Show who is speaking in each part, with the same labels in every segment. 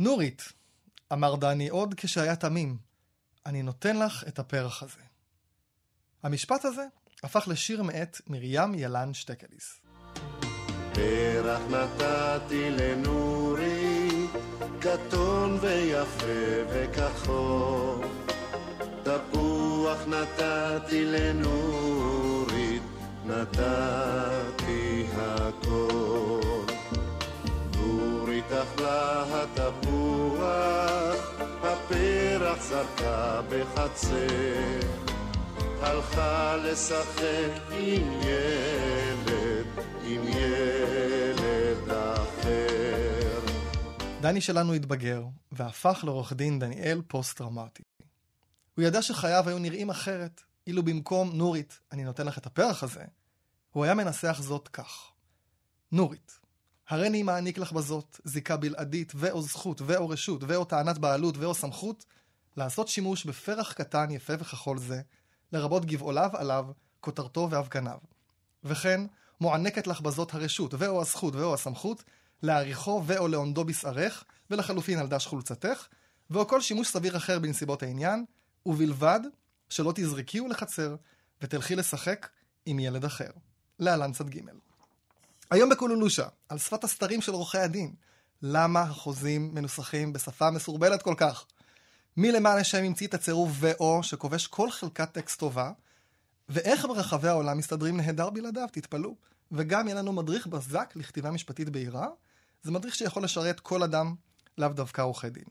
Speaker 1: נורית, אמר דני עוד כשהיה תמים, אני נותן לך את הפרח הזה. המשפט הזה הפך לשיר מאת מרים ילן שטקליס.
Speaker 2: פרח נתתי לנורי, קטון ויפה וכחול. תפוח נתתי לנורית, נתתי הכל. נורית אכלה התפוח, הפרח זרקה בחצר. הלכה לשחק עם ילד, עם ילד אחר.
Speaker 1: דני שלנו התבגר, והפך לעורך דין דניאל פוסט-טראומטי. הוא ידע שחייו היו נראים אחרת, אילו במקום נורית, אני נותן לך את הפרח הזה, הוא היה מנסח זאת כך: נורית, הריני מעניק לך בזאת זיקה בלעדית ו/או זכות ו/או רשות ו/או טענת בעלות ו/או סמכות לעשות שימוש בפרח קטן יפה וכחול זה, לרבות גבעוליו עליו, כותרתו ואבקניו. וכן, מוענקת לך בזאת הרשות ו/או הזכות ו/או הסמכות להעריכו ו/או לעונדו בשערך, ולחלופין על דש חולצתך, ו/או כל שימוש סביר אחר בנסיבות העניין, ובלבד שלא תזרקיהו לחצר ותלכי לשחק עם ילד אחר. להלן צד ג' היום בקולולושה, על שפת הסתרים של עורכי הדין, למה החוזים מנוסחים בשפה מסורבלת כל כך? מי למען השם המציא את הצירוף ו/או שכובש כל חלקת טקסט טובה, ואיך ברחבי העולם מסתדרים נהדר בלעדיו, תתפלאו. וגם יהיה לנו מדריך בזק לכתיבה משפטית בהירה, זה מדריך שיכול לשרת כל אדם, לאו דווקא עורכי דין.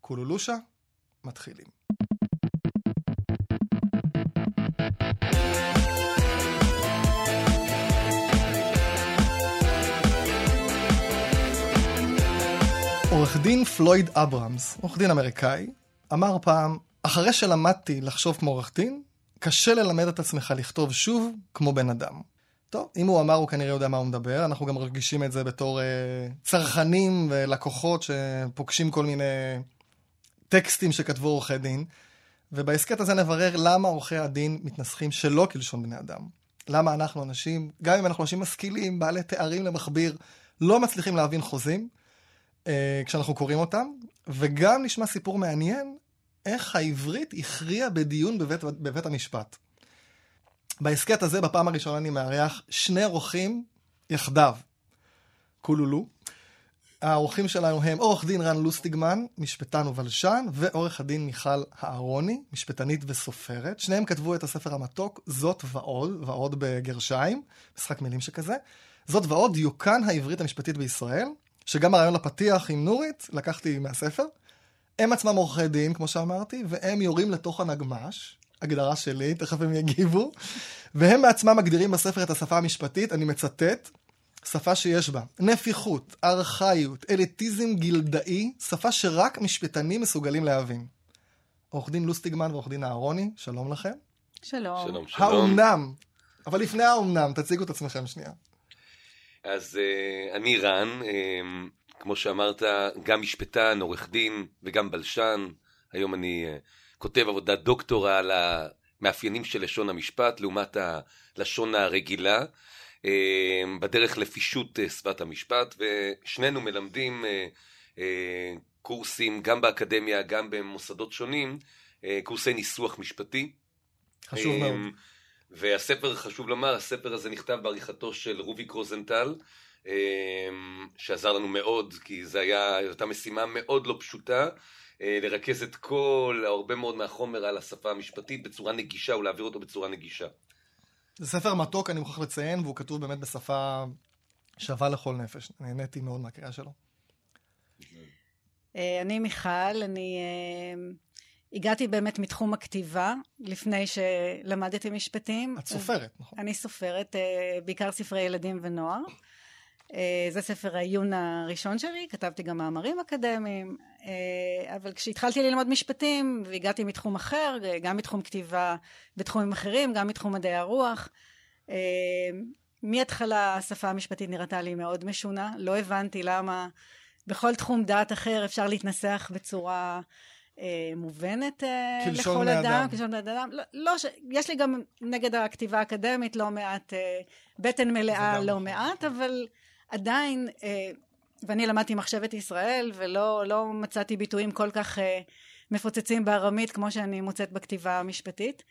Speaker 1: קולולושה, מתחילים. עורך דין פלויד אברהמס, עורך דין אמריקאי, אמר פעם, אחרי שלמדתי לחשוב כמו עורך דין, קשה ללמד את עצמך לכתוב שוב כמו בן אדם. טוב, אם הוא אמר, הוא כנראה יודע מה הוא מדבר, אנחנו גם מרגישים את זה בתור אה, צרכנים ולקוחות שפוגשים כל מיני טקסטים שכתבו עורכי דין, ובהסכת הזה נברר למה עורכי הדין מתנסחים שלא כלשון בני אדם. למה אנחנו אנשים, גם אם אנחנו אנשים משכילים, בעלי תארים למכביר, לא מצליחים להבין חוזים אה, כשאנחנו קוראים אותם, וגם נשמע סיפור מעניין איך העברית הכריעה בדיון בבית, בבית המשפט. בהסכת הזה, בפעם הראשונה אני מארח שני אורחים יחדיו. קולולו. האורחים שלנו הם עורך דין רן לוסטיגמן, משפטן ובלשן, ועורך הדין מיכל אהרוני, משפטנית וסופרת. שניהם כתבו את הספר המתוק, זאת ועוד, ועוד בגרשיים, משחק מילים שכזה. זאת ועוד, דיוקן העברית המשפטית בישראל, שגם הרעיון לפתיח עם נורית, לקחתי מהספר. הם עצמם עורכי דין, כמו שאמרתי, והם יורים לתוך הנגמש, הגדרה שלי, תכף הם יגיבו, והם בעצמם מגדירים בספר את השפה המשפטית, אני מצטט, שפה שיש בה נפיחות, ארכאיות, אליטיזם גילדאי, שפה שרק משפטנים מסוגלים להבין. עורך דין לוסטיגמן ועורך דין אהרוני, שלום לכם.
Speaker 3: שלום.
Speaker 4: שלום, שלום.
Speaker 1: האומנם, אבל לפני האומנם, תציגו את עצמכם שנייה.
Speaker 4: אז uh, אני רן, uh, כמו שאמרת, גם משפטן, עורך דין וגם בלשן. היום אני uh, כותב עבודת דוקטורה על המאפיינים של לשון המשפט לעומת הלשון הרגילה, uh, בדרך לפישוט uh, שפת המשפט, ושנינו מלמדים קורסים גם באקדמיה, גם במוסדות שונים, קורסי ניסוח משפטי.
Speaker 1: חשוב מאוד.
Speaker 4: והספר, חשוב לומר, הספר הזה נכתב בעריכתו של רוביק רוזנטל, שעזר לנו מאוד, כי זו הייתה משימה מאוד לא פשוטה, לרכז את כל, הרבה מאוד מהחומר על השפה המשפטית בצורה נגישה ולהעביר אותו בצורה נגישה.
Speaker 1: זה ספר מתוק, אני מוכרח לציין, והוא כתוב באמת בשפה שווה לכל נפש. נהניתי מאוד מהקריאה שלו.
Speaker 3: אני מיכל, אני הגעתי באמת מתחום הכתיבה, לפני שלמדתי משפטים.
Speaker 1: את סופרת, נכון?
Speaker 3: אני סופרת, בעיקר ספרי ילדים ונוער. זה ספר העיון הראשון שלי, כתבתי גם מאמרים אקדמיים, אבל כשהתחלתי ללמוד משפטים והגעתי מתחום אחר, גם מתחום כתיבה בתחומים אחרים, גם מתחום מדעי הרוח, מהתחלה השפה המשפטית נראתה לי מאוד משונה, לא הבנתי למה בכל תחום דעת אחר אפשר להתנסח בצורה מובנת לכל אדם, כלשון בני אדם, לא, לא, יש לי גם נגד הכתיבה האקדמית לא מעט, בטן מלאה לא מעט, אבל עדיין ואני למדתי מחשבת ישראל, ולא לא מצאתי ביטויים כל כך אה, מפוצצים בארמית כמו שאני מוצאת בכתיבה המשפטית.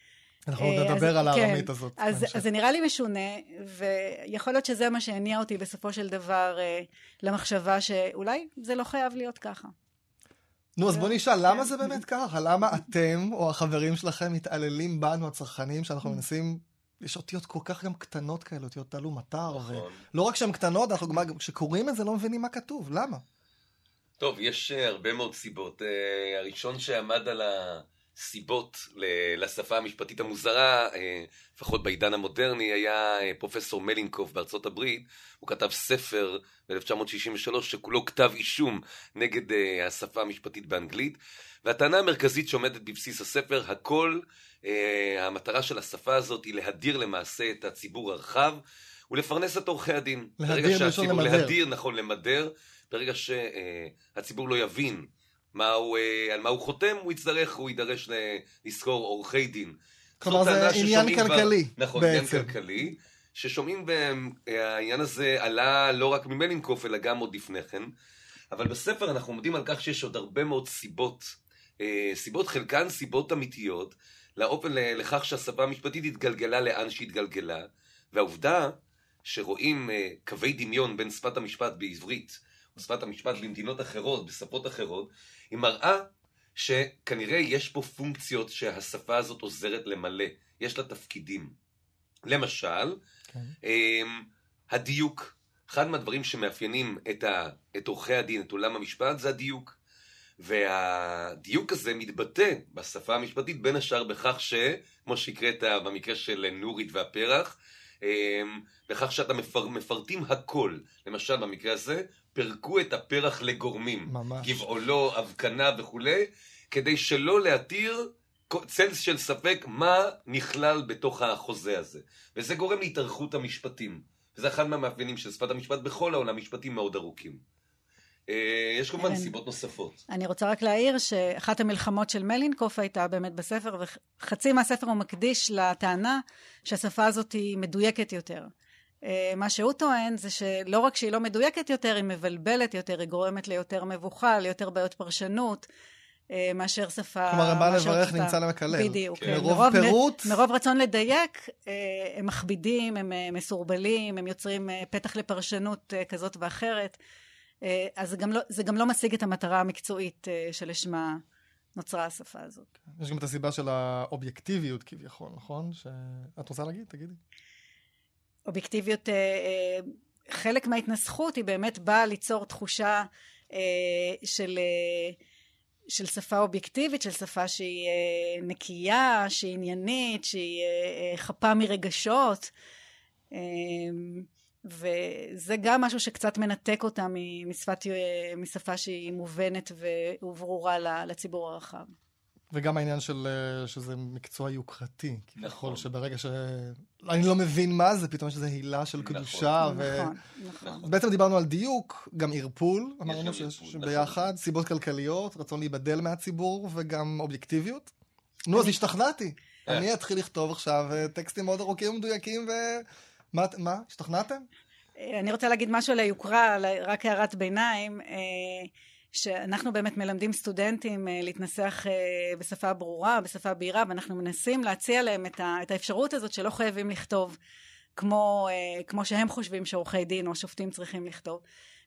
Speaker 1: אנחנו
Speaker 3: אה,
Speaker 1: עוד נדבר על
Speaker 3: כן,
Speaker 1: הארמית הזאת.
Speaker 3: אז, זה נראה לי משונה, ויכול להיות שזה מה שהניע אותי בסופו של דבר אה, למחשבה שאולי זה לא חייב להיות ככה.
Speaker 1: נו, אז
Speaker 3: לא.
Speaker 1: בוא נשאל, למה
Speaker 3: כן.
Speaker 1: זה באמת ככה? למה אתם או החברים שלכם מתעללים בנו, הצרכנים, שאנחנו
Speaker 3: Mm.
Speaker 1: מנסים... יש אותיות כל כך גם קטנות כאלה, אותיות תלו מטר,
Speaker 4: נכון.
Speaker 1: ולא רק שהן קטנות, אנחנו גם כשקוראים את זה לא מבינים מה כתוב, למה?
Speaker 4: טוב, יש אה, הרבה מאוד סיבות. אה, הראשון שעמד על הסיבות ל- לשפה המשפטית המוזרה, אה, לפחות בעידן המודרני, היה אה, פרופסור מלינקוף בארצות הברית. הוא כתב ספר ב-1963 שכולו כתב אישום נגד אה, השפה המשפטית באנגלית. והטענה המרכזית שעומדת בבסיס הספר, הכל, המטרה של השפה הזאת היא להדיר למעשה את הציבור הרחב ולפרנס את עורכי הדין.
Speaker 1: להדיר
Speaker 4: שהציבור-
Speaker 1: למדר.
Speaker 4: להדיר, נכון, למדר. ברגע שהציבור לא יבין מה הוא, אה, על מה הוא חותם, הוא יצטרך, הוא יידרש לשכור עורכי דין.
Speaker 1: כלומר, זה עניין כלכלי,
Speaker 4: נכון,
Speaker 1: בעצם.
Speaker 4: עניין כלכלי, ששומעים, והעניין הזה עלה לא רק ממלינקוף, אלא גם עוד לפני כן. אבל בספר אנחנו עומדים על כך שיש עוד הרבה מאוד סיבות, אה, סיבות חלקן סיבות אמיתיות, לאופן לכך שהשפה המשפטית התגלגלה לאן שהתגלגלה, והעובדה שרואים אה, קווי דמיון בין שפת המשפט בעברית ושפת המשפט במדינות אחרות, בשפות אחרות, היא מראה שכנראה יש פה פונקציות שהשפה הזאת עוזרת למלא, יש לה תפקידים. למשל,
Speaker 1: כן.
Speaker 4: אמ, הדיוק. אחד מהדברים שמאפיינים את, ה, את עורכי הדין, את עולם המשפט, זה הדיוק. והדיוק הזה מתבטא בשפה המשפטית בין השאר בכך ש, כמו שהקראת במקרה של נורית והפרח, בכך שאתה מפר, מפרטים הכל. למשל, במקרה הזה, פירקו את הפרח לגורמים.
Speaker 1: ממש.
Speaker 4: גבעולו, אבקנה וכולי, כדי שלא להתיר צל של ספק מה נכלל בתוך החוזה הזה. וזה גורם להתארכות המשפטים. וזה אחד מהמאפיינים של שפת המשפט בכל העולם, משפטים מאוד ארוכים. אה, יש כמובן
Speaker 3: כן.
Speaker 4: סיבות נוספות.
Speaker 3: אני רוצה רק להעיר שאחת המלחמות של מלינקוף הייתה באמת בספר, וחצי מהספר הוא מקדיש לטענה שהשפה הזאת היא מדויקת יותר. אה, מה שהוא טוען זה שלא רק שהיא לא מדויקת יותר, היא מבלבלת יותר, היא גורמת ליותר מבוכה, ליותר בעיות פרשנות, אה, מאשר שפה...
Speaker 1: כלומר, הבא לברך. נמצא למקלל.
Speaker 3: בדיוק.
Speaker 4: כן.
Speaker 3: כן.
Speaker 1: מרוב פירוט.
Speaker 3: מרוב רצון לדייק, הם מכבידים, הם מסורבלים, הם יוצרים פתח לפרשנות כזאת ואחרת. אה, אז זה גם, לא, זה גם לא משיג את המטרה המקצועית אה, שלשמה נוצרה השפה הזאת.
Speaker 1: יש גם את הסיבה של האובייקטיביות כביכול, נכון? שאת רוצה להגיד? תגידי.
Speaker 3: אובייקטיביות, אה, חלק מההתנסחות היא באמת באה ליצור תחושה של, של שפה אובייקטיבית, של שפה שהיא נקייה, שהיא עניינית, שהיא חפה מרגשות. וזה גם משהו שקצת מנתק אותה משפת, משפה שהיא מובנת וברורה לציבור הרחב.
Speaker 1: וגם העניין של אה, שזה מקצוע יוקרתי.
Speaker 4: נכון.
Speaker 1: כביכול, שברגע ש... אני לא מבין מה זה, פתאום יש איזו הילה של
Speaker 4: נכון.
Speaker 1: קדושה. ו...
Speaker 3: נכון, נכון.
Speaker 1: אז בעצם דיברנו על דיוק, גם ערפול, אמרנו שיש
Speaker 4: נכון.
Speaker 1: סיבות כלכליות, רצון להיבדל מהציבור וגם אובייקטיביות. נו, אז השתכנעתי.
Speaker 4: אה.
Speaker 1: אני אתחיל לכתוב עכשיו אה, טקסטים מאוד ארוכים ומדויקים, ו... מה, מה, השתכנעתם?
Speaker 3: אני רוצה להגיד משהו על היוקרה, רק הערת ביניים, אה, שאנחנו באמת מלמדים סטודנטים אה, להתנסח אה, בשפה ברורה, בשפה בהירה, ואנחנו מנסים להציע להם את ה- את האפשרות הזאת שלא חייבים לכתוב כמו, אה, כמו שהם חושבים שעורכי דין או שופטים צריכים לכתוב.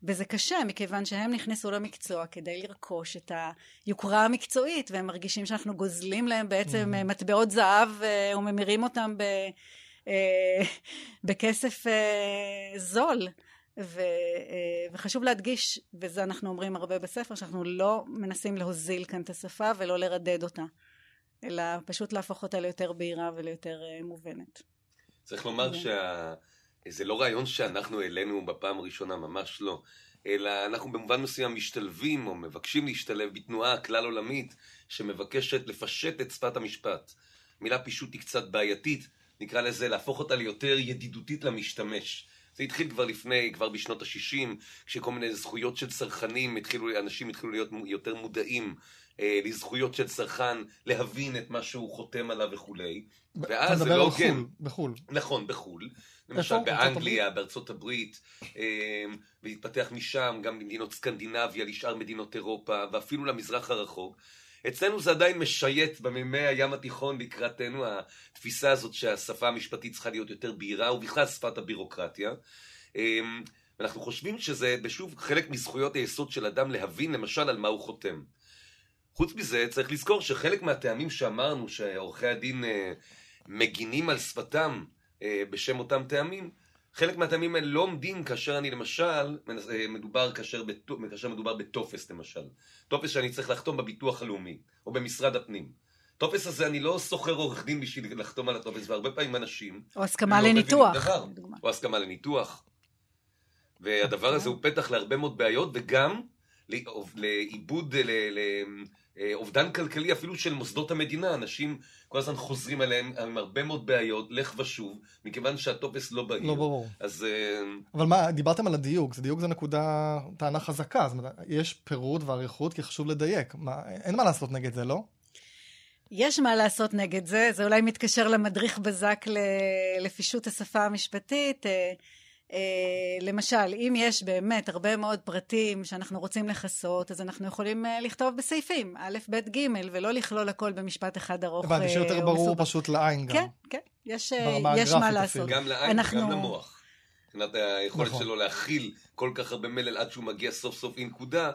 Speaker 3: וזה קשה, מכיוון שהם נכנסו למקצוע כדי לרכוש את היוקרה המקצועית, והם מרגישים שאנחנו גוזלים להם בעצם אה, מטבעות זהב אה, וממירים אותם ב... אה, בכסף אה, זול. ו, אה, וחשוב להדגיש, וזה אנחנו אומרים הרבה בספר, שאנחנו לא מנסים להוזיל כאן את השפה ולא לרדד אותה, אלא פשוט להפוך אותה ליותר בהירה וליותר אה, מובנת.
Speaker 4: צריך לומר
Speaker 3: כן.
Speaker 4: שזה לא רעיון שאנחנו העלינו בפעם הראשונה, ממש לא. אלא אנחנו במובן מסוים משתלבים או מבקשים להשתלב בתנועה כלל עולמית שמבקשת לפשט את שפת המשפט. מילה פישוט היא קצת בעייתית, נקרא לזה להפוך אותה ליותר ידידותית למשתמש. זה התחיל כבר לפני, כבר בשנות ה-60, כשכל מיני זכויות של צרכנים, התחילו, אנשים התחילו להיות יותר מודעים אה, לזכויות של צרכן, להבין את מה שהוא חותם עליו וכולי.
Speaker 1: ואז זה לא הוגן. בחו"ל.
Speaker 4: נכון, בחו"ל. למשל באנגליה, בארצות הברית, אה, והתפתח משם גם למדינות סקנדינביה, לשאר מדינות אירופה, ואפילו למזרח הרחוק. אצלנו זה עדיין משייט במימי הים התיכון לקראתנו, התפיסה הזאת שהשפה המשפטית צריכה להיות יותר בהירה, ובכלל שפת הבירוקרטיה. אמ, ואנחנו חושבים שזה, בשוב, חלק מזכויות היסוד של אדם להבין למשל על מה הוא חותם. חוץ מזה, צריך לזכור שחלק מהטעמים שאמרנו שעורכי הדין אה, מגינים על שפתם אה, בשם אותם טעמים, חלק מהטעמים האלה לא עומדים כאשר אני למשל, אה, מדובר כאשר, כאשר מדובר בטופס למשל. טופס שאני צריך לחתום בביטוח הלאומי, או במשרד הפנים. טופס הזה אני לא שוכר עורך דין בשביל לחתום על הטופס, והרבה פעמים אנשים...
Speaker 3: או הסכמה לא לניתוח.
Speaker 4: או הסכמה לניתוח. והדבר הזה הוא פתח להרבה מאוד בעיות, וגם לעיבוד, לאובדן כלכלי אפילו של מוסדות המדינה. אנשים כל הזמן חוזרים אליהם עם הרבה מאוד בעיות, לך ושוב, מכיוון שהטופס לא בהיר.
Speaker 1: לא ברור.
Speaker 4: אז... אה,
Speaker 1: אבל מה, דיברתם על הדיוק, דיוק זה נקודה, טענה חזקה, זאת אומרת, יש פירוט ואריכות, כי חשוב לדייק. מה, אין מה לעשות נגד זה, לא?
Speaker 3: יש מה לעשות נגד זה, זה אולי מתקשר למדריך בזק לפישוט השפה המשפטית. אה, אה, למשל, אם יש באמת הרבה מאוד פרטים שאנחנו רוצים לכסות, אז אנחנו יכולים אה, לכתוב בסעיפים, א', ב', ג', ולא לכלול הכל במשפט אחד ארוך.
Speaker 1: הבנתי, שיותר ברור פשוט לעין
Speaker 3: גם. כן, כן, יש, יש מה לעשות.
Speaker 4: גם לעין אנחנו... וגם למוח. מבחינת היכולת נכון. שלו להכיל כל כך הרבה מלל עד שהוא מגיע סוף סוף לנקודה,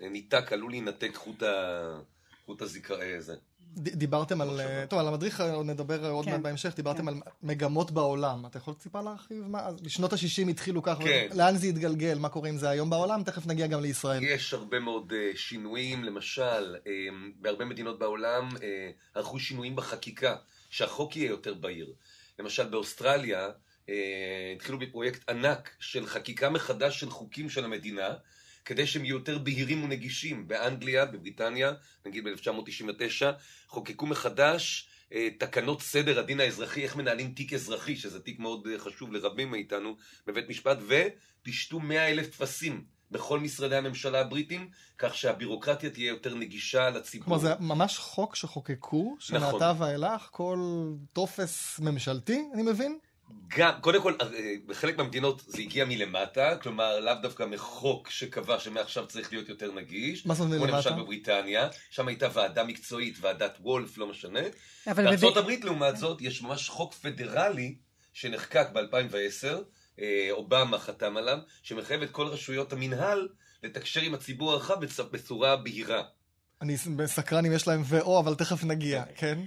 Speaker 4: ניתק, עלול להינתק חוט, ה... חוט הזיכרון הזה.
Speaker 1: דיברתם על, טוב, על המדריך עוד נדבר עוד מעט כן. בהמשך, דיברתם כן. על מגמות בעולם. אתה יכול טיפה להרחיב? מה, בשנות ה-60 התחילו ככה, כן. לאן זה התגלגל? מה קורה עם זה היום בעולם? תכף נגיע גם לישראל.
Speaker 4: יש הרבה מאוד uh, שינויים, למשל, uh, בהרבה מדינות בעולם ערכו שינויים בחקיקה, שהחוק יהיה יותר בהיר. למשל באוסטרליה התחילו בפרויקט ענק של חקיקה מחדש של חוקים של המדינה. כדי שהם יהיו יותר בהירים ונגישים. באנגליה, בבריטניה, נגיד ב-1999, חוקקו מחדש אה, תקנות סדר הדין האזרחי, איך מנהלים תיק אזרחי, שזה תיק מאוד אה, חשוב לרבים מאיתנו בבית משפט, ופישטו 100 אלף טפסים בכל משרדי הממשלה הבריטים, כך שהבירוקרטיה תהיה יותר נגישה לציבור.
Speaker 1: כלומר, זה ממש חוק שחוקקו, שמעתה נכון. ואילך כל טופס ממשלתי, אני מבין?
Speaker 4: גם, קודם כל, אה, בחלק מהמדינות זה הגיע מלמטה, כלומר לאו דווקא מחוק שקבע שמעכשיו צריך להיות יותר נגיש.
Speaker 1: מה זאת אומרת מלמטה?
Speaker 4: כמו למשל בבריטניה, שם הייתה ועדה מקצועית, ועדת וולף, לא משנה. בארצות בב... הברית לעומת זאת, יש ממש חוק פדרלי שנחקק ב-2010, אה, אובמה חתם עליו, שמחייב את כל רשויות המינהל לתקשר עם הציבור הרחב בצורה בהירה.
Speaker 1: אני סקרן אם יש להם ו/או, אבל תכף נגיע, כן?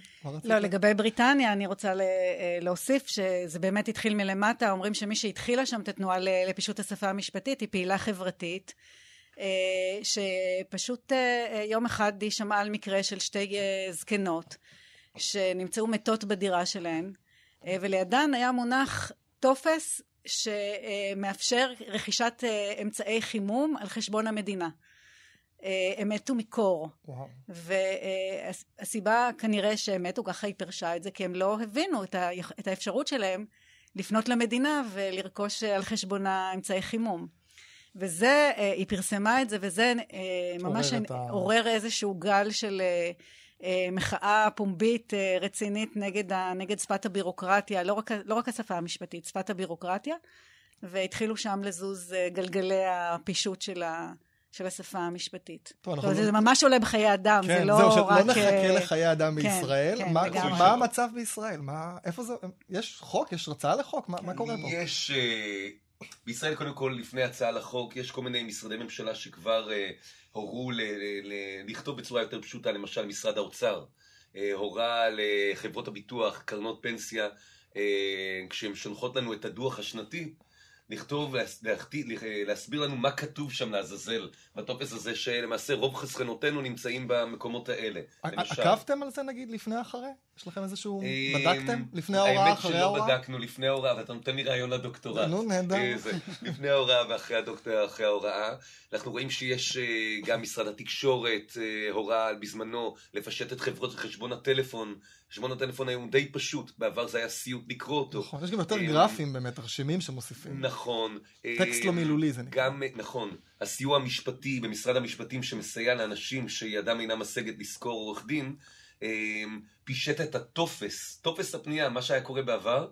Speaker 3: לא, לגבי בריטניה, אני רוצה אה, להוסיף שזה באמת התחיל מלמטה. אומרים שמי שהתחילה שם את התנועה לפישוט השפה המשפטית היא פעילה חברתית, אה, שפשוט אה, יום אחד היא שמעה על מקרה של שתי זקנות, שנמצאו מתות בדירה שלהן, ולידן היה מונח טופס שמאפשר רכישת אמצעי חימום על חשבון המדינה. אה, הם מתו מקור. והסיבה כנראה שהם מתו, ככה היא פירשה את זה, כי הם לא הבינו את האפשרות שלהם לפנות למדינה ולרכוש על חשבונה אמצעי חימום. וזה, אה, היא פרסמה את זה, וזה אה, ממש עורר איזשהו גל של מחאה פומבית רצינית נגד, ה, נגד שפת הבירוקרטיה, לא רק, לא רק השפה המשפטית, שפת הבירוקרטיה, והתחילו שם לזוז גלגלי הפישוט של, ה, של השפה המשפטית. טוב, אנחנו... זה ממש עולה בחיי אדם, כן, זה לא זהו, רק...
Speaker 1: כן, זהו, שלא נחכה לחיי אדם כן, בישראל. כן, מה, מה, מה המצב בישראל? מה, איפה זה... יש חוק? יש הצעה לחוק? מה, מה קורה פה?
Speaker 4: יש... Uh, בישראל, קודם כל, לפני הצעה לחוק, יש כל מיני משרדי ממשלה שכבר uh, הורו ל- ל- ל- לכתוב בצורה יותר פשוטה, למשל משרד האוצר. uh, הורה לחברות הביטוח, קרנות פנסיה, uh, כשהן שולחות לנו את הדוח השנתי, לכתוב, להסביר לנו מה כתוב שם לעזאזל בטופס הזה, שלמעשה רוב חסכנותינו נמצאים במקומות האלה.
Speaker 1: עקבתם על זה נגיד לפני אחרי? יש לכם איזשהו... בדקתם? לפני ההוראה, אחרי ההוראה?
Speaker 4: האמת שלא בדקנו לפני ההוראה, ואתה נותן לי רעיון לדוקטורט.
Speaker 1: נו, נהדר. אה,
Speaker 4: לפני ההוראה ואחרי אחרי ההוראה. אנחנו רואים שיש אה, גם משרד התקשורת אה, הוראה בזמנו לפשט את חברות חשבון הטלפון חשבון הטלפון היום די פשוט, בעבר זה היה סיוט לקרוא אותו.
Speaker 1: נכון, יש גם יותר
Speaker 4: אה,
Speaker 1: גרפים באמת, תרשימים שמוסיפים.
Speaker 4: נכון.
Speaker 1: טקסט
Speaker 4: אה,
Speaker 1: לא מילולי זה נקרא.
Speaker 4: גם, נכון, הסיוע המשפטי במשרד המשפטים שמסייע לאנשים שידם אינה משגת לשכור עורך דין, אה, פישט את הטופס, טופס הפנייה, מה שהיה קורה בעבר,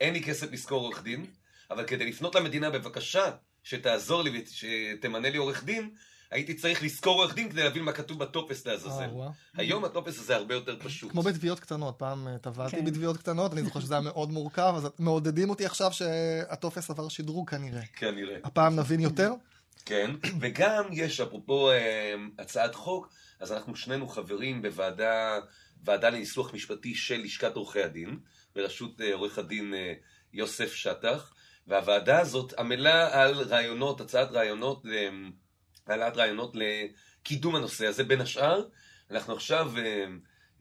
Speaker 4: אין לי כסף לשכור עורך דין, אבל כדי לפנות למדינה בבקשה שתעזור לי ושתמנה לי עורך דין, הייתי צריך לשכור עורך דין כדי להבין מה כתוב בטופס לעזאזל.
Speaker 1: אה.
Speaker 4: היום הטופס הזה הרבה יותר פשוט.
Speaker 1: כמו בתביעות קטנות, פעם אה, טבעתי
Speaker 3: כן.
Speaker 1: בתביעות קטנות, אני זוכר שזה היה מאוד מורכב, אז מעודדים אותי עכשיו שהטופס עבר שדרוג כנראה.
Speaker 4: כנראה.
Speaker 1: הפעם נבין יותר?
Speaker 4: כן, וגם יש, אפרופו אה, הצעת חוק, אז אנחנו שנינו חברים בוועדה ועדה לניסוח משפטי של לשכת עורכי הדין, בראשות אה, עורך הדין אה, יוסף שטח, והוועדה הזאת עמלה על רעיונות, הצעת רעיונות, העלאת רעיונות לקידום הנושא הזה. בין השאר, אנחנו עכשיו אה,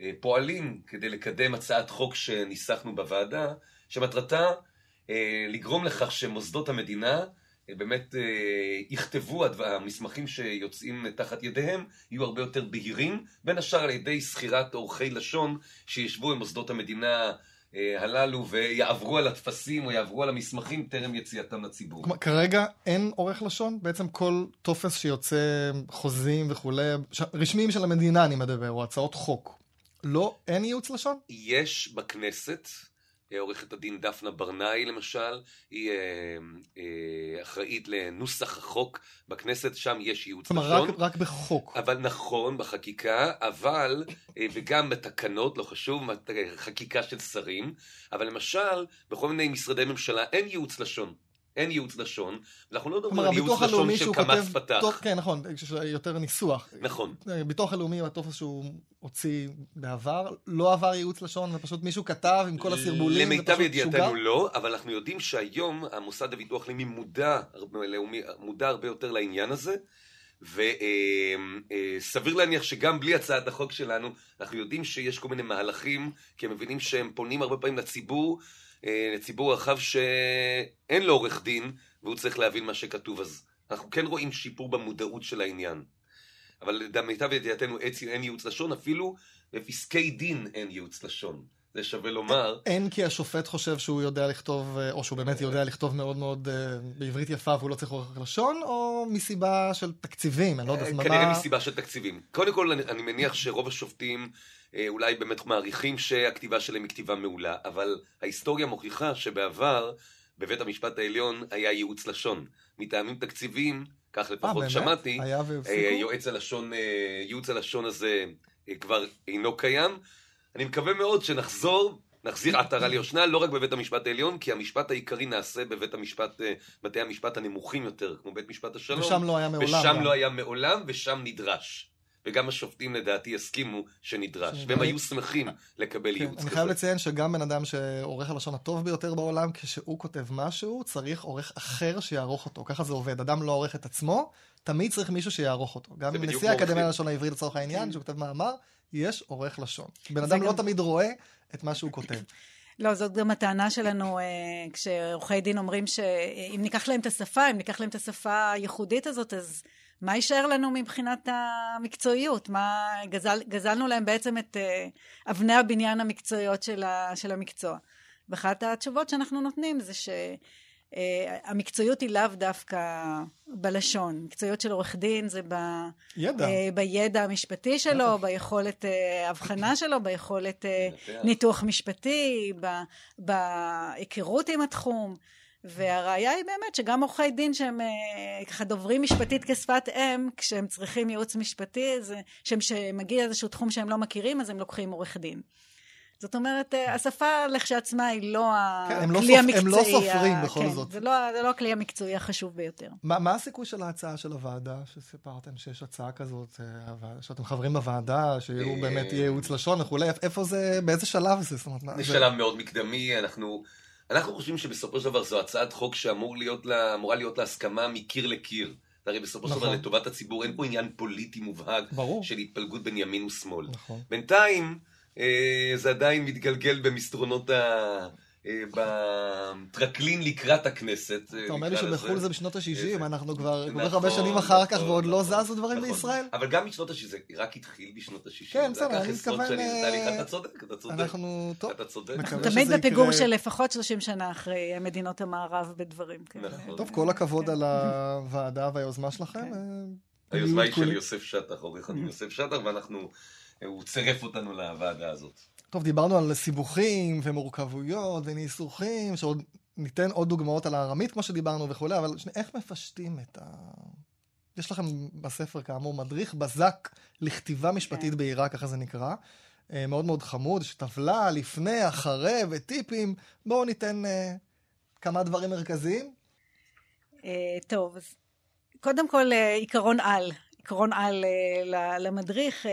Speaker 4: אה, פועלים כדי לקדם הצעת חוק שניסחנו בוועדה, שמטרתה אה, לגרום לכך שמוסדות המדינה באמת יכתבו, המסמכים שיוצאים תחת ידיהם יהיו הרבה יותר בהירים, בין השאר על ידי שכירת עורכי לשון שישבו במוסדות המדינה אה, הללו ויעברו על הטפסים או יעברו על המסמכים טרם יציאתם לציבור.
Speaker 1: כלומר, כרגע אין עורך לשון? בעצם כל טופס שיוצא, חוזים וכולי, רשמיים של המדינה אני מדבר, או הצעות חוק. לא, אין ייעוץ לשון?
Speaker 4: יש בכנסת, אה, עורכת הדין דפנה ברנאי למשל, היא אה, אה, אחראית לנוסח החוק בכנסת, שם יש ייעוץ
Speaker 1: כלומר,
Speaker 4: לשון.
Speaker 1: רק, רק בחוק.
Speaker 4: אבל נכון, בחקיקה, אבל, אה, וגם בתקנות, לא חשוב, אה, חקיקה של שרים, אבל למשל, בכל מיני משרדי ממשלה אין ייעוץ לשון. אין ייעוץ לשון, ואנחנו לא מדברים על ייעוץ לשון של קמץ. פתח.
Speaker 1: טוב, כן, נכון, יש יותר ניסוח.
Speaker 4: נכון.
Speaker 1: ביטוח הלאומי הוא הטופס שהוא הוציא בעבר, לא עבר ייעוץ לשון, ופשוט מישהו כתב עם כל הסרבולים, זה
Speaker 4: למיטב
Speaker 1: פשוט
Speaker 4: ידיעתנו
Speaker 1: שוגע.
Speaker 4: לא, אבל אנחנו יודעים שהיום המוסד לביטוח לאומי מודע, מודע הרבה יותר לעניין הזה, וסביר להניח שגם בלי הצעת החוק שלנו, אנחנו יודעים שיש כל מיני מהלכים, כי הם מבינים שהם פונים הרבה פעמים לציבור, אה, לציבור רחב שאין לו עורך דין, והוא צריך להבין מה שכתוב. אז אנחנו כן רואים שיפור במודעות של העניין. אבל למיטב ידיעתנו אין ייעוץ לשון, אפילו בפסקי דין אין ייעוץ לשון. זה שווה לומר.
Speaker 1: אין כי השופט חושב שהוא יודע לכתוב, אה, או שהוא באמת יודע לכתוב מאוד מאוד אה, בעברית יפה והוא לא צריך עורך לשון, או מסיבה של תקציבים, אני לא יודע, אז מה...
Speaker 4: כנראה מסיבה של תקציבים. קודם כל, אני, מניח שרוב השופטים אה, אולי באמת מעריכים שהכתיבה שלהם היא כתיבה מעולה, אבל ההיסטוריה מוכיחה שבעבר בבית המשפט העליון היה ייעוץ לשון. מטעמים תקציביים, כך
Speaker 1: אה,
Speaker 4: לפחות? שמעתי, אה? יועץ הלשון, אה, ייעוץ הלשון הזה אה, כבר אינו קיים. אני מקווה מאוד שנחזור, נחזיר עטרה ליושנה, לא רק בבית המשפט העליון, כי המשפט העיקרי נעשה בבית המשפט, אה, בתי המשפט הנמוכים יותר, כמו בית משפט השלום.
Speaker 1: ושם לא היה מעולם.
Speaker 4: ושם
Speaker 1: גם.
Speaker 4: לא היה מעולם, ושם נדרש. וגם השופטים לדעתי יסכימו שנדרש,
Speaker 1: שנדרש.
Speaker 4: והם היו שמחים לקבל
Speaker 1: כן,
Speaker 4: ייעוץ
Speaker 1: אני
Speaker 4: כזה.
Speaker 1: חייב לציין שגם בן אדם שעורך הלשון הטוב ביותר בעולם, כשהוא כותב משהו, צריך עורך אחר שיערוך אותו. ככה זה עובד. אדם לא עורך את עצמו, תמיד צריך מישהו שיערוך אותו. גם נשיא האקדמיה ללשון העברית לצורך העניין, שהוא כותב מאמר, יש עורך לשון. בן אדם לא
Speaker 3: גם-
Speaker 1: תמיד רואה את מה שהוא כותב.
Speaker 3: לא, זאת גם הטענה שלנו אה, כשעורכי דין אומרים שאם ניקח להם את השפה, אם ניקח להם את השפה הייחודית הזאת, אז מה יישאר לנו מבחינת המקצועיות? מה, גזל, גזלנו להם בעצם את אה, אבני הבניין המקצועיות של, ה, של המקצוע. ואחת התשובות שאנחנו נותנים זה שהמקצועיות היא לאו דווקא בלשון. מקצועיות של עורך דין זה ב...
Speaker 1: ידע.
Speaker 3: אה, בידע המשפטי שלו, ביכולת אה, הבחנה שלו, ביכולת אה,
Speaker 4: לנתח.
Speaker 3: ניתוח משפטי, ב- בהיכרות עם התחום. והראיה היא באמת שגם עורכי דין שהם אה, ככה דוברים משפטית כשפת אם, כשהם צריכים ייעוץ משפטי, זה, שהם- שמגיע איזשהו תחום שהם לא מכירים, אז הם לוקחים עורך דין. זאת אומרת, אה, השפה לכשעצמה היא לא
Speaker 1: כן, הם לא
Speaker 3: הכלי
Speaker 1: הם
Speaker 3: המקצועי.
Speaker 1: לא סופרים
Speaker 3: ה-
Speaker 1: בכל
Speaker 3: כן,
Speaker 1: זאת.
Speaker 3: זה לא, זה לא הכלי המקצועי החשוב ביותר.
Speaker 1: מה, מה הסיכוי של ההצעה של הוועדה, שסיפרתם שיש הצעה כזאת, אה, שאתם חברים בוועדה, שיהיו
Speaker 4: אה,
Speaker 1: באמת יהיה ייעוץ לשון וכולי, איפה זה, באיזה שלב זה? זאת אומרת,
Speaker 4: זה
Speaker 1: זה-
Speaker 4: שלב מאוד מקדמי, אנחנו, אנחנו חושבים שבסופו של דבר זו הצעת חוק שאמורה להיות לה, להיות לה הסכמה מקיר לקיר. הרי בסופו של דבר
Speaker 1: נכון.
Speaker 4: לטובת הציבור אין פה עניין פוליטי מובהק
Speaker 1: ברור.
Speaker 4: של התפלגות בין ימין ושמאל.
Speaker 1: נכון.
Speaker 4: בינתיים זה עדיין מתגלגל במסדרונות אה, בטרקלין לקראת הכנסת. אה,
Speaker 1: אתה אומר לי. שבחו"ל זה בשנות ה-60,
Speaker 4: אה,
Speaker 1: אנחנו כבר כל כך
Speaker 4: נכון,
Speaker 1: הרבה שנים אחר כך
Speaker 4: נכון,
Speaker 1: ועוד לא
Speaker 4: נכון,
Speaker 1: זזו דברים
Speaker 4: נכון.
Speaker 1: בישראל.
Speaker 4: אבל גם בשנות ה-60, זה רק התחיל בשנות ה-60.
Speaker 1: כן, בסדר, אני מתכוון, אה,
Speaker 4: אתה צודק, אתה צודק.
Speaker 1: אנחנו, טוב,
Speaker 4: אתה צודק.
Speaker 3: תמיד בפיגור. של לפחות 30 שנה אחרי מדינות המערב בדברים כאלה.
Speaker 4: נכון.
Speaker 1: טוב, כל הכבוד. על הוועדה והיוזמה שלכם.
Speaker 3: כן.
Speaker 1: אה,
Speaker 4: היוזמה היא של. יוסף שטח, עורך הדין יוסף שטח, ואנחנו, הוא צירף אותנו לוועדה הזאת.
Speaker 1: טוב, דיברנו על סיבוכים ומורכבויות וניסוחים, שעוד ניתן עוד דוגמאות על הארמית כמו שדיברנו וכולי, אבל שני, איך מפשטים את ה... יש לכם בספר כאמור מדריך בזק לכתיבה משפטית
Speaker 3: כן.
Speaker 1: בהירה, ככה זה נקרא. אה, מאוד מאוד חמוד, יש טבלה לפני, אחרי וטיפים. בואו ניתן אה, כמה דברים מרכזיים.
Speaker 3: אה, טוב, אז קודם כל אה, עיקרון על, עיקרון על אה, למדריך. אה,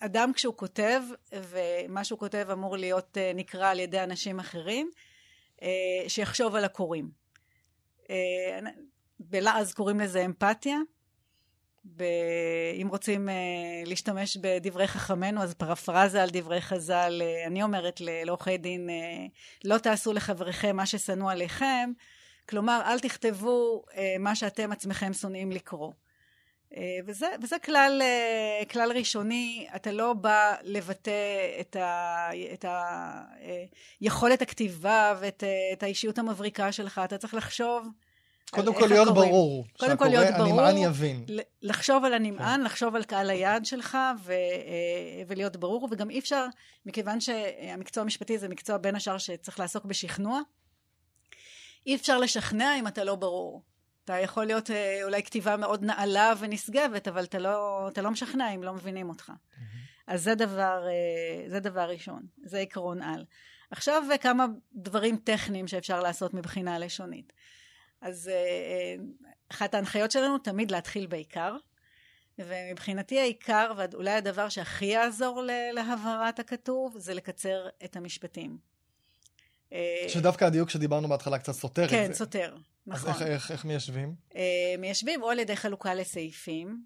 Speaker 3: אדם כשהוא כותב, ומה שהוא כותב אמור להיות אה, נקרא על ידי אנשים אחרים, שיחשוב על הקוראים. בלעז קוראים לזה אמפתיה. ב... אם רוצים uh, להשתמש בדברי חכמינו, אז פרפרזה על דברי חז"ל, uh, אני אומרת לעורכי דין, uh, לא תעשו לחבריכם מה ששנוא עליכם, כלומר, אל תכתבו מה שאתם עצמכם שונאים לקרוא. Uh, וזה, וזה כלל, uh, כלל ראשוני, אתה לא בא לבטא את, ה, את ה, uh, יכולת הכתיבה ואת את האישיות המבריקה שלך, אתה צריך לחשוב
Speaker 1: קודם כל להיות
Speaker 3: הקוראים.
Speaker 1: ברור.
Speaker 3: קודם כל להיות ברור.
Speaker 1: הנמען יבין.
Speaker 3: לחשוב על הנמען,
Speaker 1: כן.
Speaker 3: לחשוב על קהל היעד שלך ו, אה, ולהיות ברור, וגם אי אפשר, מכיוון שהמקצוע המשפטי זה מקצוע בין השאר שצריך לעסוק בשכנוע, אי אפשר לשכנע אם אתה לא ברור. אתה יכול להיות אה, אולי כתיבה מאוד נעלה ונשגבת, אבל אתה לא, אתה לא משכנע אם לא מבינים אותך. אז זה דבר, אה, זה דבר ראשון, זה עקרון על. עכשיו אה, כמה דברים טכניים שאפשר לעשות מבחינה לשונית. אז אחת ההנחיות שלנו תמיד להתחיל בעיקר, ומבחינתי העיקר, ואולי הדבר שהכי יעזור להבהרת הכתוב, זה לקצר את המשפטים.
Speaker 1: שדווקא הדיוק שדיברנו בהתחלה קצת סותר את זה.
Speaker 3: כן, סותר,
Speaker 1: אז
Speaker 3: נכון.
Speaker 1: איך- איך- איך מיישבים?
Speaker 3: אה, מיישבים או על ידי חלוקה לסעיפים.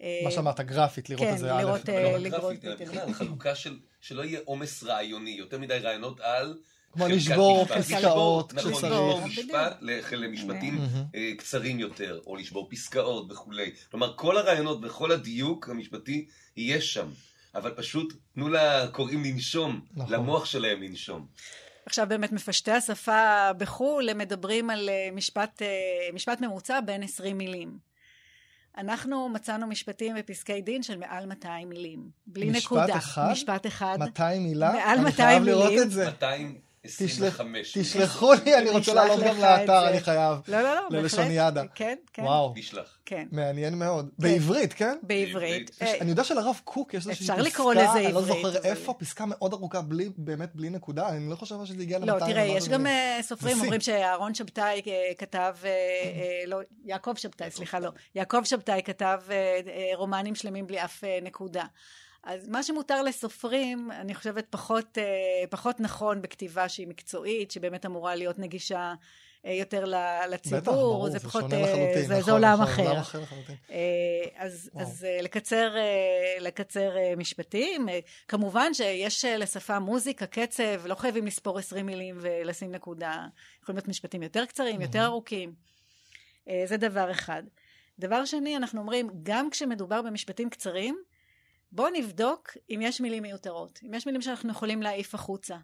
Speaker 3: אה,
Speaker 1: מה שאמרת, גרפית, לראות
Speaker 3: כן,
Speaker 1: את זה א',
Speaker 3: לראות. אה,
Speaker 4: לא גרפית, אלא. בכלל, חלוקה של, שלא יהיה עומס רעיוני, יותר מדי רעיונות על...
Speaker 1: כמו לשבור. פסקאות
Speaker 4: נכון,
Speaker 1: כשצריך.
Speaker 4: לשבור. משפט למשפטים. אה, קצרים יותר, או לשבור פסקאות וכולי. כלומר, כל הרעיונות וכל הדיוק המשפטי יהיה שם. אבל פשוט תנו לקוראים לנשום,
Speaker 1: נכון.
Speaker 4: למוח שלהם לנשום.
Speaker 3: עכשיו באמת מפשטי השפה בחו"ל, הם מדברים על אה, משפט, אה, משפט ממוצע בין 20 מילים. אנחנו מצאנו משפטים ופסקי דין של מעל 200 מילים. בלי
Speaker 1: משפט
Speaker 3: נקודה.
Speaker 1: אחד?
Speaker 3: משפט אחד.
Speaker 1: 200 מילה?
Speaker 3: מעל
Speaker 1: אני
Speaker 3: 200
Speaker 1: חייב לראות
Speaker 3: מילים.
Speaker 1: את זה.
Speaker 4: 225.
Speaker 1: תשלחו לי, אני רוצה לעלות גם לאתר. אני חייב.
Speaker 3: לא, לא, לא, בהחלט.
Speaker 1: ללשוניאדה.
Speaker 3: כן, כן.
Speaker 1: וואו,
Speaker 4: נשלח.
Speaker 3: כן,
Speaker 1: מעניין מאוד. בעברית, כן?
Speaker 3: בעברית.
Speaker 4: בעברית.
Speaker 1: יש-
Speaker 3: אה,
Speaker 1: אני יודע שלרב קוק יש איזושהי
Speaker 3: אפשר
Speaker 1: פסקה,
Speaker 3: לקרוא לזה
Speaker 1: אני לא
Speaker 3: עברית,
Speaker 1: זוכר איפה, פסקה מאוד ארוכה, בלי, באמת בלי נקודה, אני לא חושב שזה הגיע ל-200.
Speaker 3: לא, תראה, יש גם אה, סופרים. אומרים שאהרון שבתאי אה, כתב, לא, יעקב שבתאי, סליחה, לא, יעקב שבתאי כתב רומנים שלמים בלי אף נקודה. אז מה שמותר לסופרים, אני חושבת פחות, אה, פחות נכון בכתיבה שהיא מקצועית, שבאמת אמורה להיות נגישה אה, יותר לציבור,
Speaker 1: בטח, ברור,
Speaker 3: זה
Speaker 1: זה
Speaker 3: פחות,
Speaker 1: שונה
Speaker 3: אה,
Speaker 1: לחלוטין.
Speaker 3: זה, זה
Speaker 1: נכון,
Speaker 3: עולם
Speaker 1: נכון,
Speaker 3: אחר.
Speaker 1: עולם אחר לחלוטין.
Speaker 3: אז,
Speaker 1: וואו.
Speaker 3: אז לקצר, לקצר משפטים. כמובן שיש לשפה מוזיקה, קצב, לא חייבים לספור 20 מילים ולשים נקודה. יכולים להיות משפטים יותר קצרים, יותר ארוכים. זה דבר אחד. דבר שני, אנחנו אומרים, גם כשמדובר במשפטים קצרים, בואו נבדוק אם יש מילים מיותרות, אם יש מילים שאנחנו יכולים להעיף החוצה.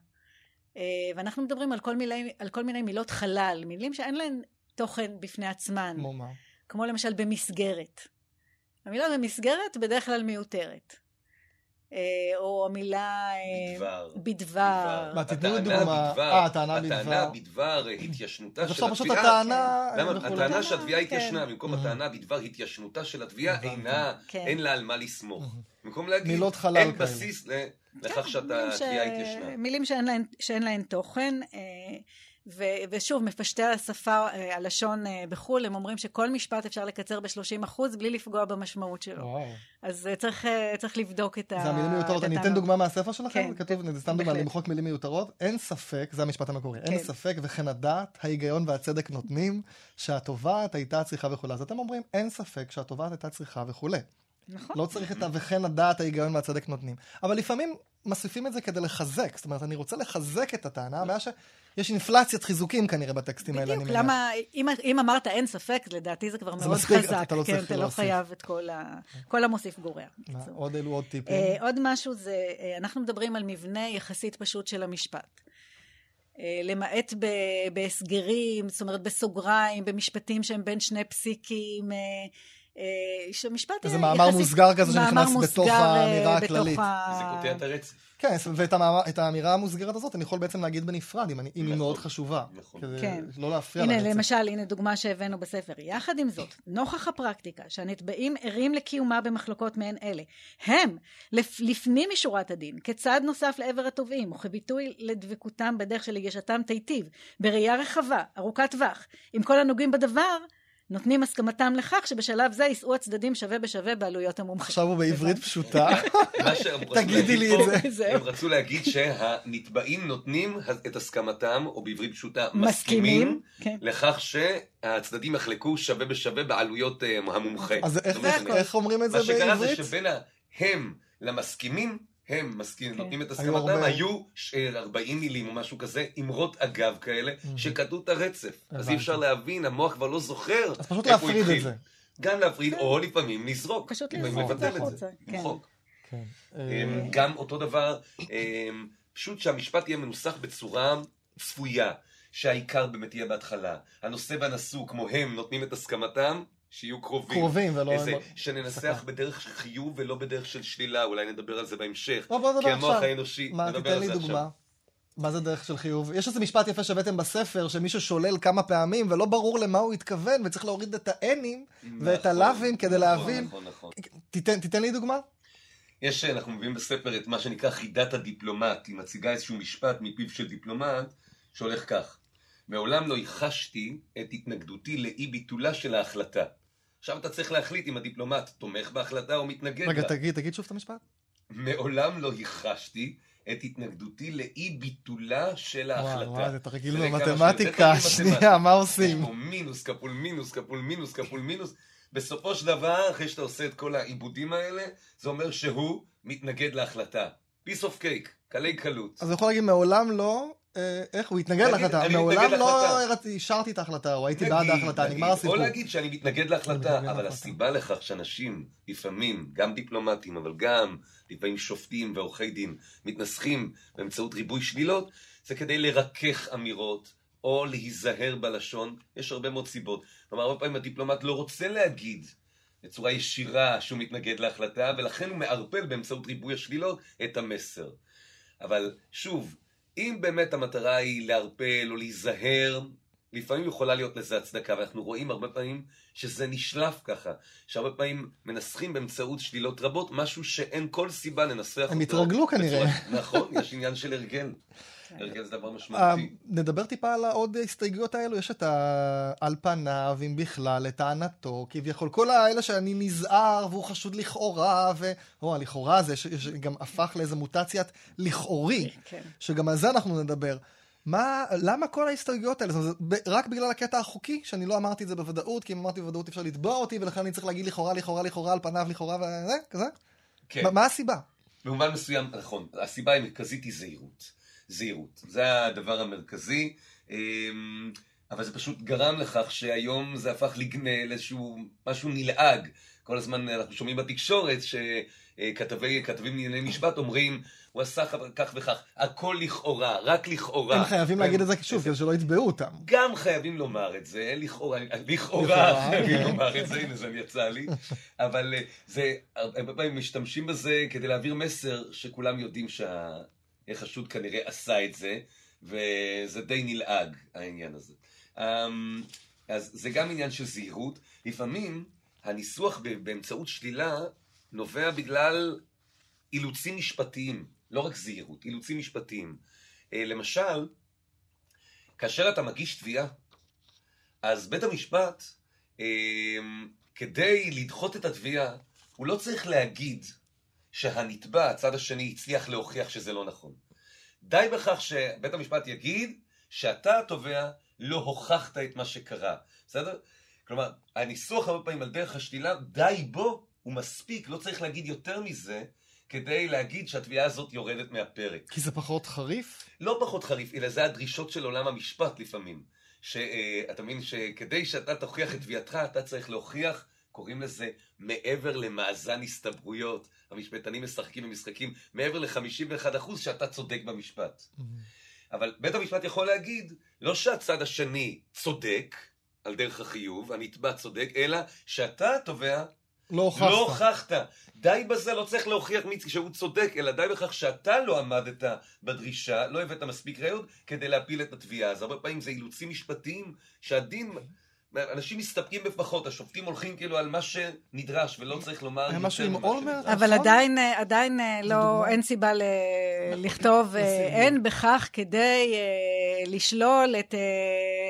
Speaker 3: אה, ואנחנו מדברים על כל, מילי, על כל מיני מילות חלל, מילים שאין להן תוכן בפני עצמן.
Speaker 1: כמו מה?
Speaker 3: כמו למשל במסגרת. המילה במסגרת בדרך כלל מיותרת. אה, או המילה אה,
Speaker 4: בדבר.
Speaker 3: בדבר.
Speaker 1: מה, תתנו דוגמה.
Speaker 4: בדבר-
Speaker 1: אה, הטענה
Speaker 4: הטענה
Speaker 1: בדבר.
Speaker 4: בדבר התיישנותה
Speaker 1: אז
Speaker 4: של
Speaker 1: אפשר פשוט
Speaker 4: התביעה.
Speaker 1: הטענה...
Speaker 4: למה? הטענה
Speaker 3: הטענה,
Speaker 4: שהתביעה התיישנה,
Speaker 3: כן.
Speaker 4: במקום. הטענה בדבר התיישנותה של התביעה. אינה,
Speaker 3: כן.
Speaker 4: אין לה על מה לסמוך. במקום להגיד,
Speaker 1: מילות חלל
Speaker 4: אין. בסיס לכך
Speaker 3: כן,
Speaker 4: שהתביעה התיישנה.
Speaker 3: מילים שאין להן, שאין להן תוכן. ו, ושוב, מפשטי השפה, אה, הלשון אה, בחו"ל, הם אומרים שכל משפט אפשר לקצר ב-30% בלי לפגוע במשמעות שלו.
Speaker 1: וואו.
Speaker 3: אז אה, צריך, צריך לבדוק את ה...
Speaker 1: זה המילים מיותרות. אני אתן. דוגמה מהספר שלכם,
Speaker 3: כן,
Speaker 1: כתוב,
Speaker 3: כן,
Speaker 1: סתם דוגמה. למחוק מילים מיותרות. אין ספק, זה המשפט המקורי, אין
Speaker 3: כן.
Speaker 1: ספק, וכן הדעת, ההיגיון והצדק נותנים, שהתובעת הייתה צריכה וכולי. אז אתם אומרים, אין ספק שהתובעת הייתה צריכה וכולי.
Speaker 3: נכון.
Speaker 1: לא צריך את ה... וכן הדעת, ההיגיון והצדק נותנים. אבל לפעמים מוסיפים את זה כדי לחזק. זאת אומרת, אני רוצה לחזק את הטענה, הבעיה שיש אינפלציית חיזוקים כנראה בטקסטים האלה, אני
Speaker 3: בדיוק,
Speaker 1: מניח.
Speaker 3: למה, אם, אם אמרת אין ספק, לדעתי זה כבר
Speaker 1: זה
Speaker 3: מאוד
Speaker 1: מספיק,
Speaker 3: חזק.
Speaker 1: אתה לא
Speaker 3: כן,
Speaker 1: צריך
Speaker 3: אתה לא. חייב את כל ה... כל המוסיף גורע.
Speaker 1: עוד אלו עוד טיפים.
Speaker 3: אה, עוד משהו זה, אה, אנחנו מדברים על מבנה יחסית פשוט של המשפט. אה, למעט בהסגרים, זאת אומרת בסוגריים, במשפטים שהם בין שני פסיקים, אה, אה, שמשפט
Speaker 1: איזה מאמר
Speaker 3: יחסית-
Speaker 1: מוסגר כזה שנכנס
Speaker 3: מוסגר,
Speaker 1: בתוך האמירה הכללית.
Speaker 4: זה קוטע את הרצף.
Speaker 1: כן, ואת המאמר- את האמירה המוסגרת הזאת אני יכול בעצם להגיד בנפרד, אם אני- אם היא
Speaker 4: נכון,
Speaker 1: מאוד חשובה.
Speaker 4: נכון.
Speaker 1: כדי
Speaker 3: כן.
Speaker 1: לא להפריע
Speaker 3: הנה,
Speaker 1: לרצף.
Speaker 3: למשל, הנה דוגמה שהבאנו בספר. יחד עם זאת, נוכח הפרקטיקה שהנתבעים ערים לקיומה במחלוקות מעין אלה, הם, לפ, לפנים משורת הדין, כצעד נוסף לעבר התובעים, וכביטוי לדבקותם בדרך של הגישתם תיטיב, בראייה רחבה, ארוכת טווח, עם כל הנוגעים בדבר, נותנים הסכמתם לכך שבשלב זה יישאו הצדדים שווה בשווה בעלויות המומחה.
Speaker 1: עכשיו הוא בעברית פשוטה. תגידי לי את זה.
Speaker 4: הם רצו להגיד שהנתבעים נותנים את הסכמתם, או בעברית פשוטה,
Speaker 3: מסכימים, כן.
Speaker 4: לכך שהצדדים יחלקו שווה בשווה בעלויות אה, המומחה.
Speaker 1: אז איך- אומרים את זה
Speaker 4: מה שקרה זה
Speaker 1: בעברית?
Speaker 4: שבין ההם למסכימים, הם מסכימים,
Speaker 3: כן.
Speaker 4: נותנים את
Speaker 1: היו
Speaker 4: הסכמתם,
Speaker 1: הרבה.
Speaker 4: היו ש- 40 מילים או משהו כזה, אמרות אגב כאלה, שקטעו את הרצף. אז. אי אפשר להבין, המוח כבר לא זוכר
Speaker 1: אז פשוט
Speaker 4: איפה הוא
Speaker 1: להפריד את
Speaker 4: התחיל.
Speaker 1: זה.
Speaker 4: גם להפריד, או לפעמים לזרוק.
Speaker 3: פשוט לזרוק
Speaker 4: לבטל את
Speaker 3: החוצה,
Speaker 4: זה.
Speaker 3: כן.
Speaker 4: למחוק.
Speaker 1: כן.
Speaker 4: אמ,
Speaker 1: אה,
Speaker 4: גם אותו דבר, אמ, פשוט שהמשפט יהיה מנוסח בצורה צפויה, שהעיקר באמת יהיה בהתחלה. הנושא והנשוא, כמו הם, נותנים את הסכמתם, שיהיו קרובים.
Speaker 1: קרובים ולא...
Speaker 4: איזה. שננסח בדרך של חיוב ולא בדרך של שלילה, אולי נדבר על זה בהמשך.
Speaker 1: בוא, בוא נדבר
Speaker 4: כי המוח
Speaker 1: עכשיו.
Speaker 4: האנושי,
Speaker 1: מה,
Speaker 4: נדבר על זה
Speaker 1: דוגמה.
Speaker 4: עכשיו.
Speaker 1: מה זה דרך של חיוב? יש איזה משפט יפה שהבאתם בספר, שמישהו שולל כמה פעמים, ולא ברור למה הוא התכוון, וצריך להוריד את האנים ואת
Speaker 4: נכון,
Speaker 1: הלאווים כדי
Speaker 4: נכון,
Speaker 1: להבין.
Speaker 4: נכון, נכון.
Speaker 1: תיתן, תיתן לי דוגמה.
Speaker 4: יש, אנחנו מביאים בספר את מה שנקרא חידת הדיפלומט, היא מציגה איזשהו משפט מפיו של דיפלומט, שהולך כך: מעולם לא ייחשתי את התנגדותי לאי ביטולה של ההחלטה. עכשיו אתה צריך להחליט אם הדיפלומט תומך בהחלטה או מתנגד
Speaker 1: רגע,
Speaker 4: לה.
Speaker 1: תגיד, תגיד שוב את המשפט.
Speaker 4: מעולם לא ייחשתי את התנגדותי לאי ביטולה של ההחלטה.
Speaker 1: וואי, וואי, זה תרגיל במתמטיקה, שנייה. מה עושים?
Speaker 4: מינוס כפול מינוס כפול מינוס כפול מינוס. בסופו של דבר, אחרי שאתה עושה את כל העיבודים האלה, זה אומר שהוא מתנגד להחלטה. piece of cake, קלי קלות.
Speaker 1: אז הוא יכול להגיד, מעולם לא, איך, הוא התנגד להחלטה, מעולם לא אישרתי את ההחלטה, או הייתי בעד ההחלטה, נגמר הסיפור.
Speaker 4: או להגיד שאני מתנגד להחלטה, אבל. הסיבה לכך שאנשים, לפעמים, גם דיפלומטים, אבל גם לפעמים שופטים ועורכי דין, מתנסחים באמצעות ריבוי שלילות, זה כדי לרכך אמירות, או להיזהר בלשון. יש הרבה מאוד סיבות. כלומר, הרבה פעמים הדיפלומט לא רוצה להגיד בצורה ישירה שהוא מתנגד להחלטה, ולכן הוא מערפל באמצעות ריבוי השלילות את המסר. אבל שוב, אם באמת המטרה היא לערפל או להיזהר, לפעמים יכולה להיות לזה הצדקה, ואנחנו רואים הרבה פעמים שזה נשלף ככה, שהרבה פעמים מנסחים באמצעות שלילות רבות משהו שאין כל סיבה לנסח אותו.
Speaker 1: הם התרגלו כנראה.
Speaker 4: נכון, יש עניין של הרגל.
Speaker 3: כן.
Speaker 4: הרגל זה דבר
Speaker 1: אה,
Speaker 4: משמעותי.
Speaker 1: נדבר טיפה על העוד הסתייגויות האלו, יש את ה... על פניו, אם בכלל, לטענתו, כביכול, כל האלה שאני נזהר והוא חשוד לכאורה, ו... או, הלכאורה הזה, ש... ש... גם הפך לאיזה מוטציית לכאורי,
Speaker 3: כן.
Speaker 1: שגם על זה אנחנו נדבר. מה, למה כל ההסתייגויות האלה? זאת אומרת, זה רק בגלל הקטע החוקי, שאני לא אמרתי את זה בוודאות, כי אם אמרתי בוודאות אפשר לתבוע אותי, ולכן אני צריך להגיד לכאורה, לכאורה, לכאורה, על פניו, לכאורה, וזה, כזה?
Speaker 4: כן.
Speaker 1: מה, מה הסיבה?
Speaker 4: במובן מסוים, נכון, הסיבה המרכזית היא זהירות. זהירות. זה הדבר המרכזי, אמ, אבל זה פשוט גרם לכך שהיום זה הפך לגנה לאיזשהו משהו נלעג. כל הזמן אנחנו שומעים בתקשורת שכתבים לענייני משפט אומרים, הוא עשה כך וכך, הכל לכאורה, רק לכאורה.
Speaker 1: הם חייבים להגיד את זה שוב, כדי שלא יתבעו אותם.
Speaker 4: גם חייבים לומר את זה, לכאורה, לכאורה חייבים. לומר את זה, הנה זה יצא לי, אבל אה, זה, הרבה פעמים משתמשים בזה כדי להעביר מסר שכולם יודעים שהחשוד כנראה עשה את זה, וזה די נלעג העניין הזה. אמ, אז זה גם עניין של זהירות. לפעמים הניסוח באמצעות שלילה נובע בגלל אילוצים משפטיים, לא רק זהירות, אילוצים משפטיים. אה, למשל, כאשר אתה מגיש תביעה, אז בית המשפט, אה, כדי לדחות את התביעה, הוא לא צריך להגיד שהנתבע, הצד השני, הצליח להוכיח שזה לא נכון. די בכך שבית המשפט יגיד שאתה התובע לא הוכחת את מה שקרה, בסדר? כלומר, הניסוח הרבה פעמים על דרך השלילה, די בו הוא מספיק, לא צריך להגיד יותר מזה, כדי להגיד שהתביעה הזאת יורדת מהפרק.
Speaker 1: כי זה פחות חריף?
Speaker 4: לא פחות חריף, אלא זה הדרישות של עולם המשפט לפעמים. שאתה מבין שכדי שאתה תוכיח את תביעתך, אתה צריך להוכיח, קוראים לזה מעבר למאזן הסתברויות. המשפטנים משחקים במשחקים מעבר ל-51% שאתה צודק במשפט. אבל בית המשפט יכול להגיד, לא שהצד השני צודק, על דרך החיוב, הנתבע צודק, אלא שאתה, תובע,
Speaker 1: לא הוכחת.
Speaker 4: לא הוכחת. די בזה, לא צריך להוכיח מי שהוא צודק, אלא די בכך שאתה לא עמדת בדרישה, לא הבאת מספיק ראיות כדי להפיל את התביעה. אז הרבה פעמים זה אילוצים משפטיים שהדין... אנשים מסתפקים בפחות, השופטים הולכים כאילו על מה שנדרש, ולא צריך לומר
Speaker 1: היה משהו עם
Speaker 4: ממה
Speaker 1: אולמרט?
Speaker 4: שנדרש.
Speaker 3: אבל
Speaker 1: נכון?
Speaker 3: עדיין, עדיין אה, לא. אין סיבה ל- לכתוב, אה. אין בכך כדי אה, לשלול את,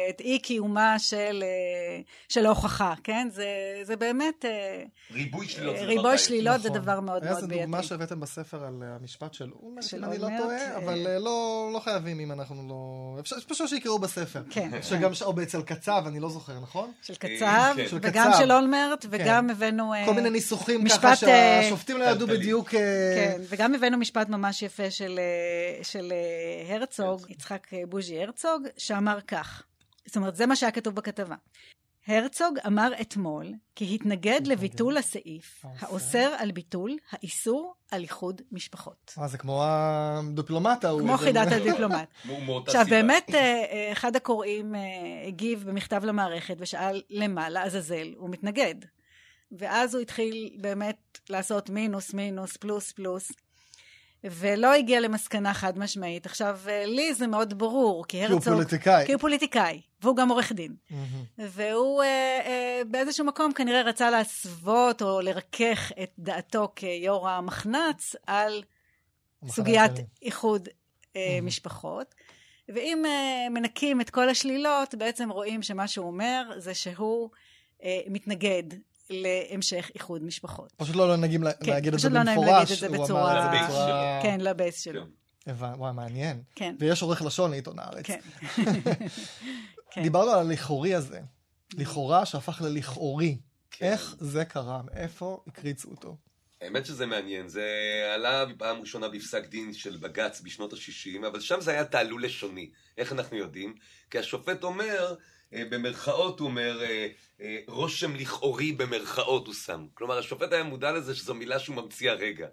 Speaker 3: את אי קיומה של, אה, של ההוכחה, כן? זה, זה באמת, אה,
Speaker 4: ריבוי שלילות. זה דבר
Speaker 3: ריבוי. שלילות זה
Speaker 1: נכון.
Speaker 3: דבר מאוד מאוד
Speaker 1: איזה
Speaker 3: בעייתי.
Speaker 1: דוגמה שהבאתם בספר על אה, המשפט של אולמרט,
Speaker 3: של
Speaker 1: אם אני לא טועה,
Speaker 3: אה,
Speaker 1: אבל אה, לא לא חייבים אם אנחנו לא... אפשר פשוט שיקראו בספר.
Speaker 3: כן.
Speaker 1: שגם, או אצל קצב, אני לא זוכר, נכון?
Speaker 3: של
Speaker 4: אה,
Speaker 3: קצב,
Speaker 4: כן.
Speaker 1: של
Speaker 3: וגם
Speaker 1: קצב.
Speaker 3: של אולמרט, וגם הבאנו... אה,
Speaker 1: כל מיני ניסוחים
Speaker 3: משפט,
Speaker 1: ככה
Speaker 3: אה,
Speaker 1: שהשופטים לא ידעו. בדיוק... אה,
Speaker 3: כן, וגם הבאנו משפט ממש יפה של, אה, של אה, הרצוג, יצחק אה, בוז'י הרצוג, שאמר כך, זאת אומרת, זה מה שהיה כתוב בכתבה. הרצוג אמר אתמול כי התנגד לביטול הסעיף
Speaker 1: האוסר.
Speaker 3: האוסר על ביטול האיסור על איחוד משפחות.
Speaker 1: אה, זה כמו הדיפלומט ההוא.
Speaker 3: כמו חידת הדיפלומט. עכשיו. באמת אה, אה, אחד הקוראים אה, הגיב במכתב למערכת ושאל למה לעזאזל הוא מתנגד. ואז הוא התחיל באמת לעשות מינוס מינוס פלוס פלוס ולא הגיע למסקנה חד משמעית. עכשיו אה, לי זה מאוד ברור כי
Speaker 1: כי הוא
Speaker 3: הרצוג...
Speaker 1: פוליטיקאי.
Speaker 3: כי הוא פוליטיקאי והוא גם עורך דין.
Speaker 1: מהמם.
Speaker 3: והוא אה, אה, באיזשהו מקום כנראה רצה להסוות או לרכך את דעתו כיו"ר המחנ"צ על סוגיית
Speaker 1: השני.
Speaker 3: איחוד אה,
Speaker 1: Mhm.
Speaker 3: משפחות. ואם אה, מנקים את כל השלילות, בעצם רואים שמה שהוא אומר זה שהוא אה, מתנגד להמשך איחוד משפחות.
Speaker 1: פשוט לא לה-
Speaker 3: כן,
Speaker 1: להגיד את זה
Speaker 3: פשוט לא נעים
Speaker 1: במפורש.
Speaker 3: להגיד את זה
Speaker 1: הוא אמר
Speaker 3: בצורה-
Speaker 1: את זה
Speaker 4: לבייס
Speaker 1: בצורה...
Speaker 3: כן, לבייס שלו.
Speaker 4: כן.
Speaker 1: הבנ- וואי, מעניין.
Speaker 3: כן,
Speaker 1: ויש עורך לשון לעיתון הארץ.
Speaker 3: כן. כן.
Speaker 1: דיברנו על הלכאורי הזה. לכאורה שהפך ללכאורי. איך זה קרה? מאיפה הקריצו אותו?
Speaker 4: האמת שזה מעניין, זה עלה פעם ראשונה בפסק דין של בג"ץ בשנות ה-60, אבל שם זה היה תעלול לשוני. איך אנחנו יודעים? כי השופט אומר, במרכאות הוא אומר, אה, אה, רושם לכאורי במרכאות הוא שם. כלומר, השופט היה מודע לזה שזו מילה שהוא ממציא הרגע.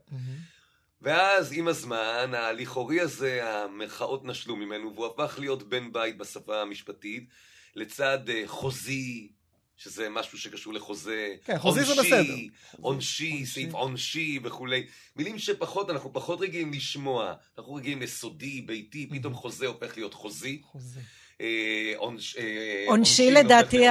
Speaker 4: ואז עם הזמן, הלכאורי הזה, המרכאות נשלו ממנו, והוא הפך להיות בן בית בשפה המשפטית, לצד אה, חוזי, שזה משהו שקשור לחוזה,
Speaker 1: כן, חוזי זה בסדר.
Speaker 4: עונשי,
Speaker 1: עונשי.
Speaker 4: סעיף עונשי וכולי. מילים שפחות, אנחנו פחות רגילים לשמוע. אנחנו רגילים לסודי, ביתי, פתאום חוזה הופך להיות חוזי.
Speaker 1: חוזה.
Speaker 4: אה, אה,
Speaker 3: עונשי
Speaker 4: עונשין
Speaker 3: לדעתי.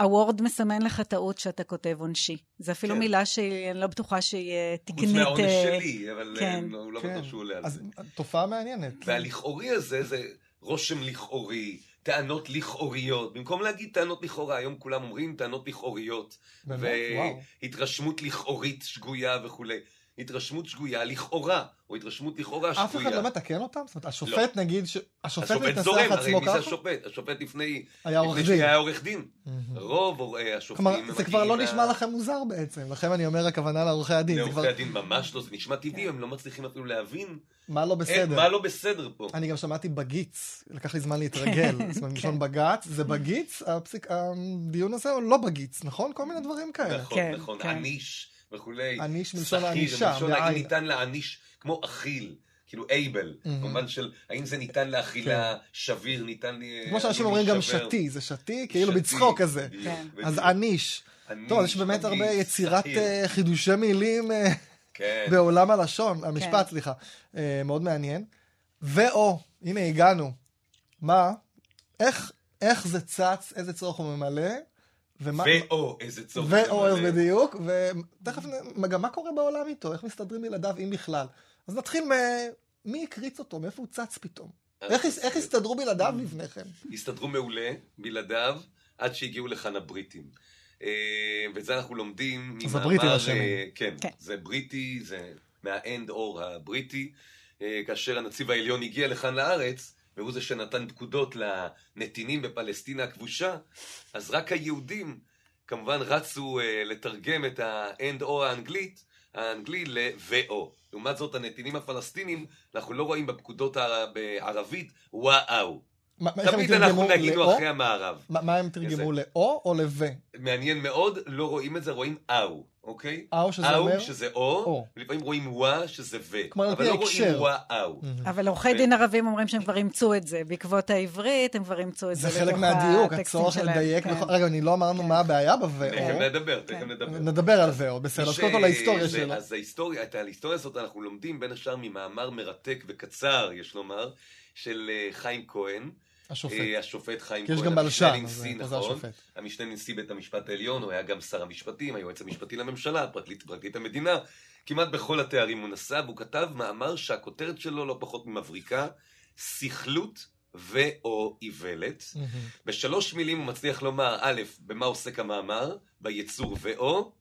Speaker 3: הוורד מסמן לך טעות שאתה כותב עונשי. זה אפילו
Speaker 4: כן.
Speaker 3: מילה שאני לא בטוחה שהיא אה,
Speaker 4: חוץ
Speaker 3: תקנית.
Speaker 4: מהעונש
Speaker 3: אה,
Speaker 4: שלי, אבל
Speaker 3: כן.
Speaker 4: אה, הוא לא
Speaker 1: כן.
Speaker 4: בטוח שהוא עולה על
Speaker 1: אז
Speaker 4: זה.
Speaker 1: תופעה מעניינת.
Speaker 4: והלכאורי הזה זה רושם לכאורי, טענות לכאוריות. במקום להגיד טענות לכאורה, היום כולם אומרים טענות לכאוריות.
Speaker 1: באמת? וואו.
Speaker 4: והתרשמות לכאורית שגויה וכולי. התרשמות שגויה לכאורה, או התרשמות לכאורה שגויה.
Speaker 1: אף אחד לא מתקן אותם? זאת אומרת, השופט נגיד, ש- השופט
Speaker 4: השופט
Speaker 1: מתנסח
Speaker 4: זורם, הרי
Speaker 1: עצמו
Speaker 4: מי זה
Speaker 1: ככה?
Speaker 4: השופט? השופט לפני...
Speaker 1: היה עורך
Speaker 4: לפני
Speaker 1: דין.
Speaker 4: שהיה עורך דין.
Speaker 1: מהמם.
Speaker 4: רוב השופטים...
Speaker 1: כלומר, זה כבר לא
Speaker 4: מגיעים
Speaker 1: נשמע
Speaker 4: מה-
Speaker 1: לכם מוזר בעצם, לכן אני אומר הכוונה לעורכי הדין. זה כבר-
Speaker 4: לעורכי הדין ממש לא, זה נשמע טבעי, הם לא מצליחים אפילו להבין
Speaker 1: מה לא בסדר.
Speaker 4: מה לא בסדר פה.
Speaker 1: אני גם שמעתי בגיץ, לקח לי זמן להתרגל. זאת אומרת, מלשון בג"ץ, זה בגיץ, הדיון הזה הוא לא בגיץ, נכון? כל מיני דברים כאלה.
Speaker 4: נכון,
Speaker 3: כן,
Speaker 4: נכון,
Speaker 3: כן.
Speaker 4: עניש וכולי.
Speaker 1: עניש מלשון
Speaker 4: שכיר,
Speaker 1: הענישה,
Speaker 4: מלשון האם. ניתן להעניש כמו אכיל, כאילו אייבל. במובן של האם זה ניתן לאכילה שביר, ניתן לי...
Speaker 1: כמו שאנשים אומרים גם שתי, זה שתי, כאילו בצחוק כזה.
Speaker 3: כן.
Speaker 1: אז עניש. טוב, יש באמת הרבה יצירת. אה, חידושי מילים אה,
Speaker 4: כן.
Speaker 1: בעולם הלשון, המשפט,
Speaker 3: כן.
Speaker 1: סליחה. אה, מאוד מעניין. ואו, הנה הגענו. מה? איך, איך זה צץ, איזה צורך הוא ממלא, ומה...
Speaker 4: ואו איזה צורך.
Speaker 1: ואו,
Speaker 4: למלא.
Speaker 1: בדיוק, ותכף, גם מה קורה בעולם איתו, איך מסתדרים ילדיו, אם בכלל. אז נתחיל מ... מי הקריץ אותו, מאיפה הוא צץ פתאום? איך, הס- איך הסתדרו בלעדיו לפני כן?
Speaker 4: הסתדרו מעולה בלעדיו, עד שהגיעו לכאן הבריטים. אה, ואת זה אנחנו לומדים
Speaker 1: אז הבריטים
Speaker 4: ממאמר,
Speaker 1: אשמים.
Speaker 4: אה, כן,
Speaker 3: כן.
Speaker 4: זה בריטי, זה מהאנד אור הבריטי. אה, כאשר הנציב העליון הגיע לכאן לארץ, והוא זה שנתן פקודות לנתינים בפלסטינה הכבושה, אז רק היהודים כמובן רצו uh, לתרגם את ה-and או האנגלית, האנגלי ל-ו-או. לעומת זאת, הנתינים הפלסטינים, אנחנו לא רואים בפקודות הער- בערבית וואו. תמיד אנחנו נגינו
Speaker 1: לאו?
Speaker 4: אחרי המערב.
Speaker 1: מה מה הם תרגמו לאו או לו?
Speaker 4: מעניין מאוד, לא רואים את זה, רואים אאו, אוקיי?
Speaker 1: אאו שזה אומר?
Speaker 4: אאו שזה או,
Speaker 1: או.
Speaker 4: ולפעמים רואים וואה שזה ו. אבל לא רואים
Speaker 1: ההקשר.
Speaker 4: וואו.
Speaker 3: אבל עורכי דין ערבים אומרים שהם כבר אימצו את זה. בעקבות העברית, הם כבר אימצו את זה
Speaker 1: זה חלק מהדיוק, הצורך. לדייק.
Speaker 3: כן.
Speaker 1: נכון. רגע, אני לא אמרנו מה הבעיה
Speaker 4: תכף
Speaker 1: ב-ו.
Speaker 4: נדבר, תכף
Speaker 3: כן.
Speaker 4: נדבר.
Speaker 1: נדבר על ו, בסדר. אז קודם כל
Speaker 4: זה-
Speaker 1: שלו.
Speaker 4: אז ההיסטוריה, את ההיסטוריה הזאת אנחנו לומדים בין השאר ממאמר מרתק וקצר, יש לומר, של אה, חיים כהן.
Speaker 1: השופט.
Speaker 4: אה, השופט חיים
Speaker 1: כי יש
Speaker 4: כהן,
Speaker 1: גם
Speaker 4: המשנה
Speaker 1: בלשן, אז
Speaker 4: לנשיא, נכון? המשנה לנשיא בית המשפט העליון, הוא היה גם שר המשפטים, היועץ המשפטי לממשלה, פרקליט, פרקליט המדינה, כמעט בכל התארים הוא נשא, והוא כתב מאמר שהכותרת שלו לא פחות ממבריקה, סכלות ו/או איוולת. בשלוש מילים הוא מצליח לומר, א', במה עוסק המאמר, ביצור ו/או,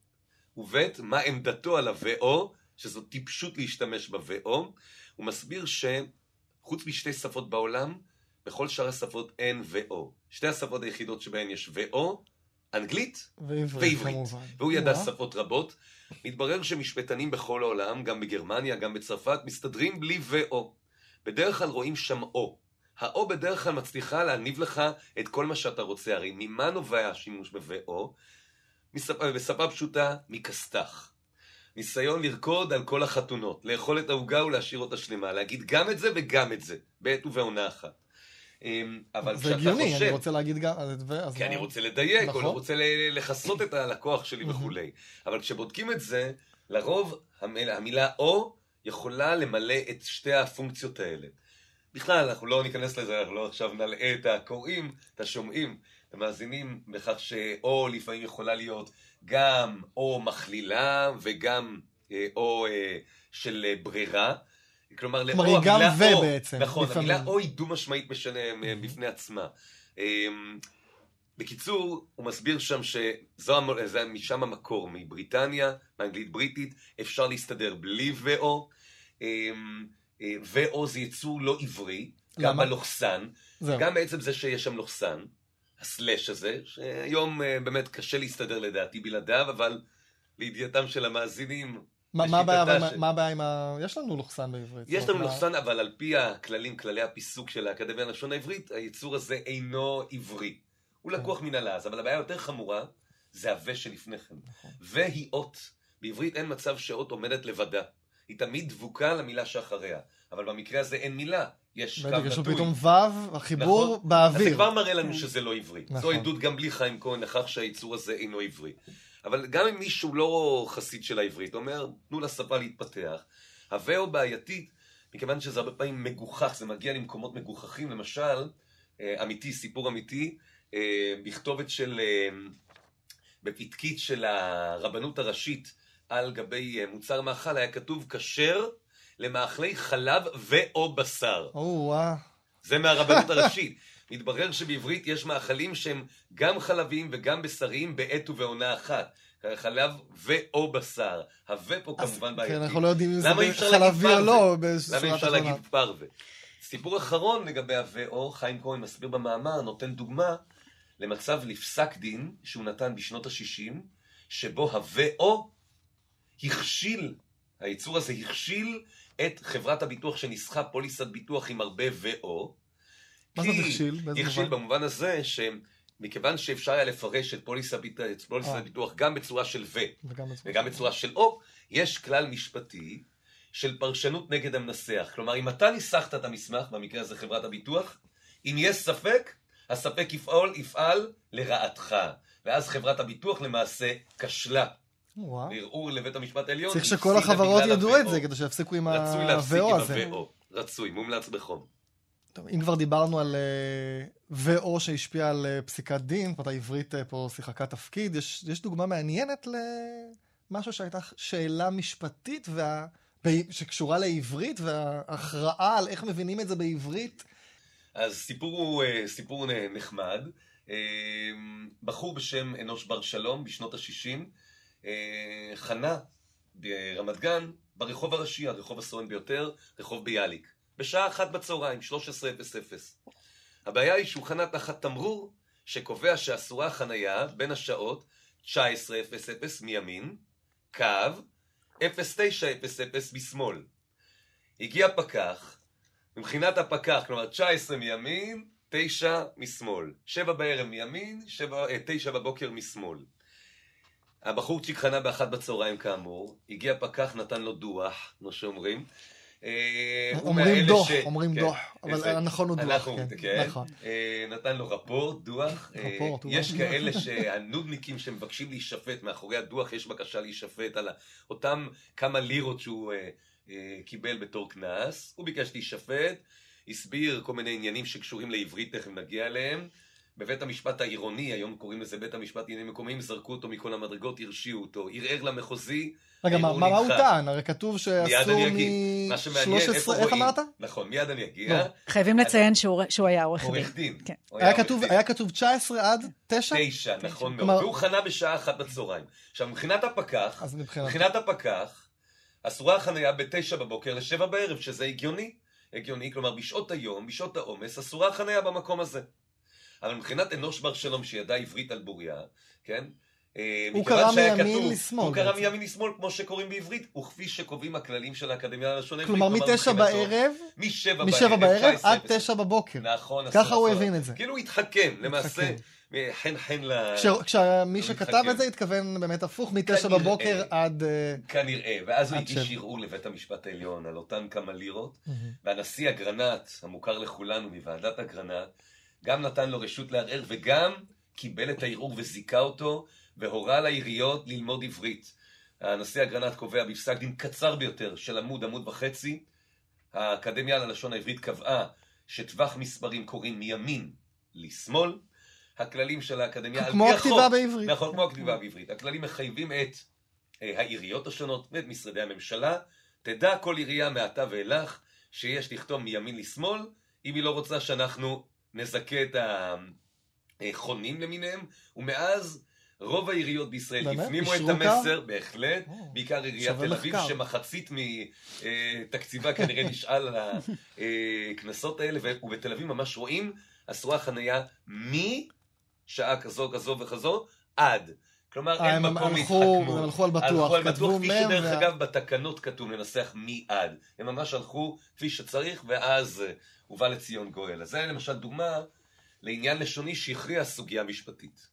Speaker 4: וב', מה עמדתו על ה-ו/או, שזו טיפשות להשתמש ב-ו/או. הוא מסביר שחוץ משתי שפות בעולם, בכל שאר השפות אין ו/או. שתי השפות היחידות שבהן יש ו/או, אנגלית
Speaker 1: ועברית,
Speaker 4: ועברית.
Speaker 1: כמובן.
Speaker 4: והוא ידע
Speaker 1: וואה.
Speaker 4: שפות רבות. מתברר שמשפטנים בכל העולם, גם בגרמניה, גם בצרפת, מסתדרים בלי ו/או. בדרך כלל רואים שם או. האו בדרך כלל מצליחה להניב לך את כל מה שאתה רוצה. הרי ממה נובע השימוש ב-ו/או? מספ- בשפה פשוטה, מכסת"ח. ניסיון לרקוד על כל החתונות, לאכול את העוגה ולהשאיר אותה שלמה, להגיד גם את זה וגם את זה, בעת ובעונה אחת. אמ, אבל
Speaker 1: זה
Speaker 4: כשאתה
Speaker 1: הגיוני, אני
Speaker 4: חושב...
Speaker 1: רוצה להגיד גם... אז
Speaker 4: כי
Speaker 1: מה-
Speaker 4: אני רוצה לדייק, או
Speaker 1: נכון.
Speaker 4: לא רוצה לכסות את הלקוח שלי. וכולי. אבל כשבודקים את זה, לרוב המילה, המילה או יכולה למלא את שתי הפונקציות האלה. בכלל, אנחנו לא ניכנס לזה, אנחנו לא עכשיו נלאה את הקוראים, את השומעים, את המאזינים, בכך שאו לפעמים יכולה להיות גם או מכלילה וגם אה, או אה, של אה, ברירה. כלומר,
Speaker 1: כלומר, היא גם ו
Speaker 4: או,
Speaker 1: בעצם,
Speaker 4: נכון,
Speaker 1: לפעמים.
Speaker 4: המילה או היא דו-משמעית משנה אה, בפני עצמה. אמ, בקיצור, הוא מסביר שם שזו המ- זה משם המקור, מבריטניה, מאנגלית בריטית, אפשר להסתדר בלי ו/או. אמ, ו/או זה יצור לא עברי, גם? בלוכסן,
Speaker 1: זהו.
Speaker 4: גם בעצם זה שיש שם לוכסן, הסלאש הזה, שהיום אה, באמת קשה להסתדר לדעתי בלעדיו, אבל לידיעתם של המאזינים,
Speaker 1: מה- מה הבעיה
Speaker 4: של-
Speaker 1: מה הבעיה עם ה... יש לנו לוחסן בעברית.
Speaker 4: יש לנו
Speaker 1: אומרת,
Speaker 4: לוכסן, אבל על פי הכללים, כללי הפיסוק של האקדמיה ללשון העברית, היצור הזה אינו עברי. הוא
Speaker 1: כן.
Speaker 4: לקוח מן הלעז, אבל הבעיה היותר חמורה זה הווה שלפני כן.
Speaker 1: נכון.
Speaker 4: והיא אות. בעברית אין מצב שאות עומדת לבדה. היא תמיד דבוקה למילה שאחריה. אבל במקרה הזה אין מילה, יש קו
Speaker 1: בדיוק, יש לו
Speaker 4: נטוי.
Speaker 1: פתאום וו, החיבור
Speaker 4: נכון. אז זה
Speaker 1: באוויר.
Speaker 4: כבר מראה לנו
Speaker 3: כן.
Speaker 4: שזה לא עברי. זו
Speaker 1: נכון.
Speaker 4: עדות גם בלי חיים כהן לכך שהיצור הזה אינו עברי. אבל גם אם מישהו לא חסיד של העברית, אומר, תנו לשפה להתפתח. הווה בעייתית, מכיוון שזה הרבה פעמים מגוחך, זה מגיע למקומות מגוחכים, למשל, אה, אמיתי, סיפור אמיתי, אה, בכתובת של, אה, בפתקית של הרבנות הראשית על גבי אה, מוצר מאכל, היה כתוב כשר למאכלי חלב ו/או בשר.
Speaker 1: או.
Speaker 4: זה מהרבנות הראשית. מתברר שבעברית יש מאכלים שהם גם חלביים וגם בשריים בעת ובעונה אחת. חלב ו/או בשר. הווה פה כמובן
Speaker 1: כן,
Speaker 4: בעייתי.
Speaker 1: אנחנו לא יודעים אם זה חלבי או? לא,
Speaker 4: למה אי אפשר
Speaker 1: התחתונה.
Speaker 4: להגיד פרווה? סיפור אחרון לגבי ה-ו/או, חיים כהן מסביר במאמר, נותן דוגמה למצב לפסק דין שהוא נתן בשנות ה-60, שבו ה-ו/או הכשיל, היצור הזה הכשיל את חברת הביטוח שניסחה פוליסת ביטוח עם הרבה ו/או.
Speaker 1: מה
Speaker 4: כי
Speaker 1: הכשיל?
Speaker 4: הכשיל
Speaker 1: מובן?
Speaker 4: במובן הזה שמכיוון שאפשר היה לפרש את פוליסת
Speaker 1: אה.
Speaker 4: הביטוח גם בצורה של ו,
Speaker 1: וגם בצורה
Speaker 4: של או, יש כלל משפטי של פרשנות נגד המנסח. כלומר, אם אתה ניסחת את המסמך, במקרה הזה חברת הביטוח, אם יש ספק, הספק יפעל, יפעל לרעתך. ואז חברת הביטוח למעשה כשלה.
Speaker 1: וואו.
Speaker 4: בערעור לבית המשפט העליון.
Speaker 1: צריך שכל החברות ידעו את. זה, כדי שיפסיקו עם
Speaker 4: רצוי להפסיק
Speaker 1: ה-VO
Speaker 4: עם
Speaker 1: הזה.
Speaker 4: ה-VO. רצוי, מומלץ בחום.
Speaker 1: טוב, אם כבר דיברנו על אה, VO שהשפיע על אה, פסיקת דין, זאת העברית אה, פה שיחקה תפקיד, יש, יש דוגמה מעניינת למשהו שהייתה שאלה משפטית וה... ב- שקשורה לעברית וההכרעה על איך מבינים את זה בעברית.
Speaker 4: אז סיפור הוא סיפור נחמד. בחור בשם אנוש בר שלום בשנות ה-60 חנה ברמת גן ברחוב הראשי, הרחוב הסואן ביותר, רחוב ביאליק. בשעה אחת בצהריים, 13:00. הבעיה היא שהוא חנה תחת תמרור שקובע שאסורה חנייה בין השעות 1900 מימין, קו, 0900 משמאל. הגיע פקח, מבחינת הפקח, כלומר 19 מימין, 9 משמאל. 7 בערב מימין, 7, 9 אה, בבוקר משמאל. הבחורצ'יק חנה באחת בצהריים כאמור, הגיע פקח, נתן לו דוח, כמו שאומרים.
Speaker 1: אה, אומרים דוח, אומרים כן, דוח, אבל הנכון הוא דוח,
Speaker 4: כן, כן. נכון. אה, נתן לו רפורט, דוח. יש כאלה שהנודניקים שמבקשים להישפט, מאחורי הדוח יש בקשה להישפט על אותם כמה לירות שהוא קיבל בתור קנס, הוא ביקש להישפט. הסביר כל מיני עניינים שקשורים לעברית, תכף נגיע אליהם. בבית המשפט העירוני, היום קוראים לזה בית המשפט לעניינים מקומיים, זרקו אותו מכל המדרגות, הרשיעו אותו, ערער למחוזי.
Speaker 1: רגע, מה, מה הוא טען? הרי כתוב שאסור מ-13, איך אמרת?
Speaker 4: נכון, מיד אני אגיע.
Speaker 3: חייבים לציין שהוא היה עורך דין.
Speaker 4: עורך דין.
Speaker 1: כן. היה, כתוב, היה כתוב 19 עד 9?
Speaker 4: 9, נכון מאוד. והוא חנה בשעה אחת בצהריים. עכשיו, מבחינת הפקח, מבחינת הפקח, אסורה החניה ב-9 בבוקר ל-7 בערב, שזה הגיוני. הגיוני, כלומר בשעות היום, בשעות העומס, אסורה החניה במקום הזה. אבל מבחינת אנוש בר שלום שידע עברית על בוריה, כן?
Speaker 1: אה, הוא קרא מימין לשמאל.
Speaker 4: הוא קרא מימין לשמאל כמו שקוראים בעברית, וכפי שקובעים הכללים של האקדמיה ללשון
Speaker 1: העברית. כלומר מתשע בערב, משבע בערב עד תשע בבוקר.
Speaker 4: נכון.
Speaker 1: ככה הוא הבין את זה.
Speaker 4: כאילו הוא התחכם, למעשה. חן חן ל...
Speaker 1: כשמי שכתב את זה התכוון באמת הפוך, מתשע בבוקר עד... אה,
Speaker 4: כנראה, ואז הוא הגיש ערעור לבית המשפט העליון על אותן כמה לירות, והנשיא אגרנט, המוכר לכולנו מוועדת אגרנט, גם נתן לו רשות לערער וגם קיבל את הערעור וזיכה אותו, והורה לעיריות ללמוד עברית. הנשיא אגרנט קובע בפסק דין קצר ביותר של עמוד, עמוד וחצי, האקדמיה ללשון העברית קבעה שטווח מספרים קוראים מימין לשמאל, הכללים של האקדמיה,
Speaker 1: כמו הכתיבה בעברית.
Speaker 4: נכון, כמו הכתיבה בעברית. הכללים מחייבים את אה, העיריות השונות ואת משרדי הממשלה. תדע כל עירייה מעתה ואילך שיש לכתוב מימין לשמאל, אם היא לא רוצה שאנחנו נזכה את החונים למיניהם, ומאז רוב העיריות בישראל הפנימו את המסר, בהחלט, בעיקר עיריית תל אביב, שמחצית מתקציבה אה, כנראה נשאל על הקנסות האלה, ובתל אביב ממש רואים אסורה חנייה משעה כזו, כזו וכזו, עד. כלומר,
Speaker 1: אה, אין מקום להתחכמות. הם הלכו על בטוח, הלכו
Speaker 4: על בטוח, כפי שדרך אגב בתקנות כתוב לנסח מי עד. הם ממש הלכו כפי שצריך, ואז הובא לציון גואל. אז זה למשל דוגמה לעניין לשוני שהכריע סוגיה משפטית.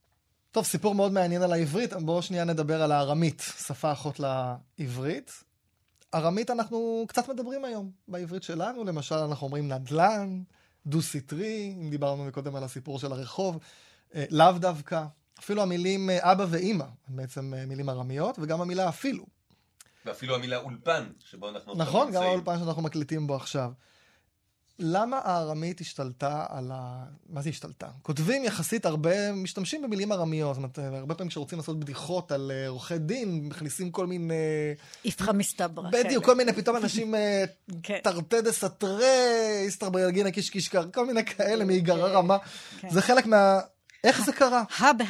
Speaker 1: טוב, סיפור מאוד מעניין על העברית, בואו שנייה נדבר על הארמית, שפה אחות לעברית. ארמית אנחנו קצת מדברים היום בעברית שלנו, למשל אנחנו אומרים נדל"ן, דו-סטרי, אם דיברנו מקודם על הסיפור של הרחוב, אה, לאו דווקא. אפילו המילים אה, אבא ואימא, בעצם אה, מילים ארמיות, וגם המילה אפילו.
Speaker 4: ואפילו המילה אולפן, שבו אנחנו...
Speaker 1: נכון, גם האולפן שאנחנו מקליטים בו עכשיו. למה הארמית השתלטה על ה... מה זה השתלטה? כותבים יחסית הרבה, משתמשים במילים ארמיות. זאת אומרת, הרבה פעמים כשרוצים לעשות בדיחות על אה, עורכי דין, מכניסים כל מיני...
Speaker 3: איפכא מסתברא.
Speaker 1: בדיוק, כל מיני, פתאום אנשים אה, כן. תרתי דה סתרי, איסתרא ילגינא קישקישקר, כל מיני כאלה מאיגרא כן, רמה. כן. זה חלק מה... איך זה קרה?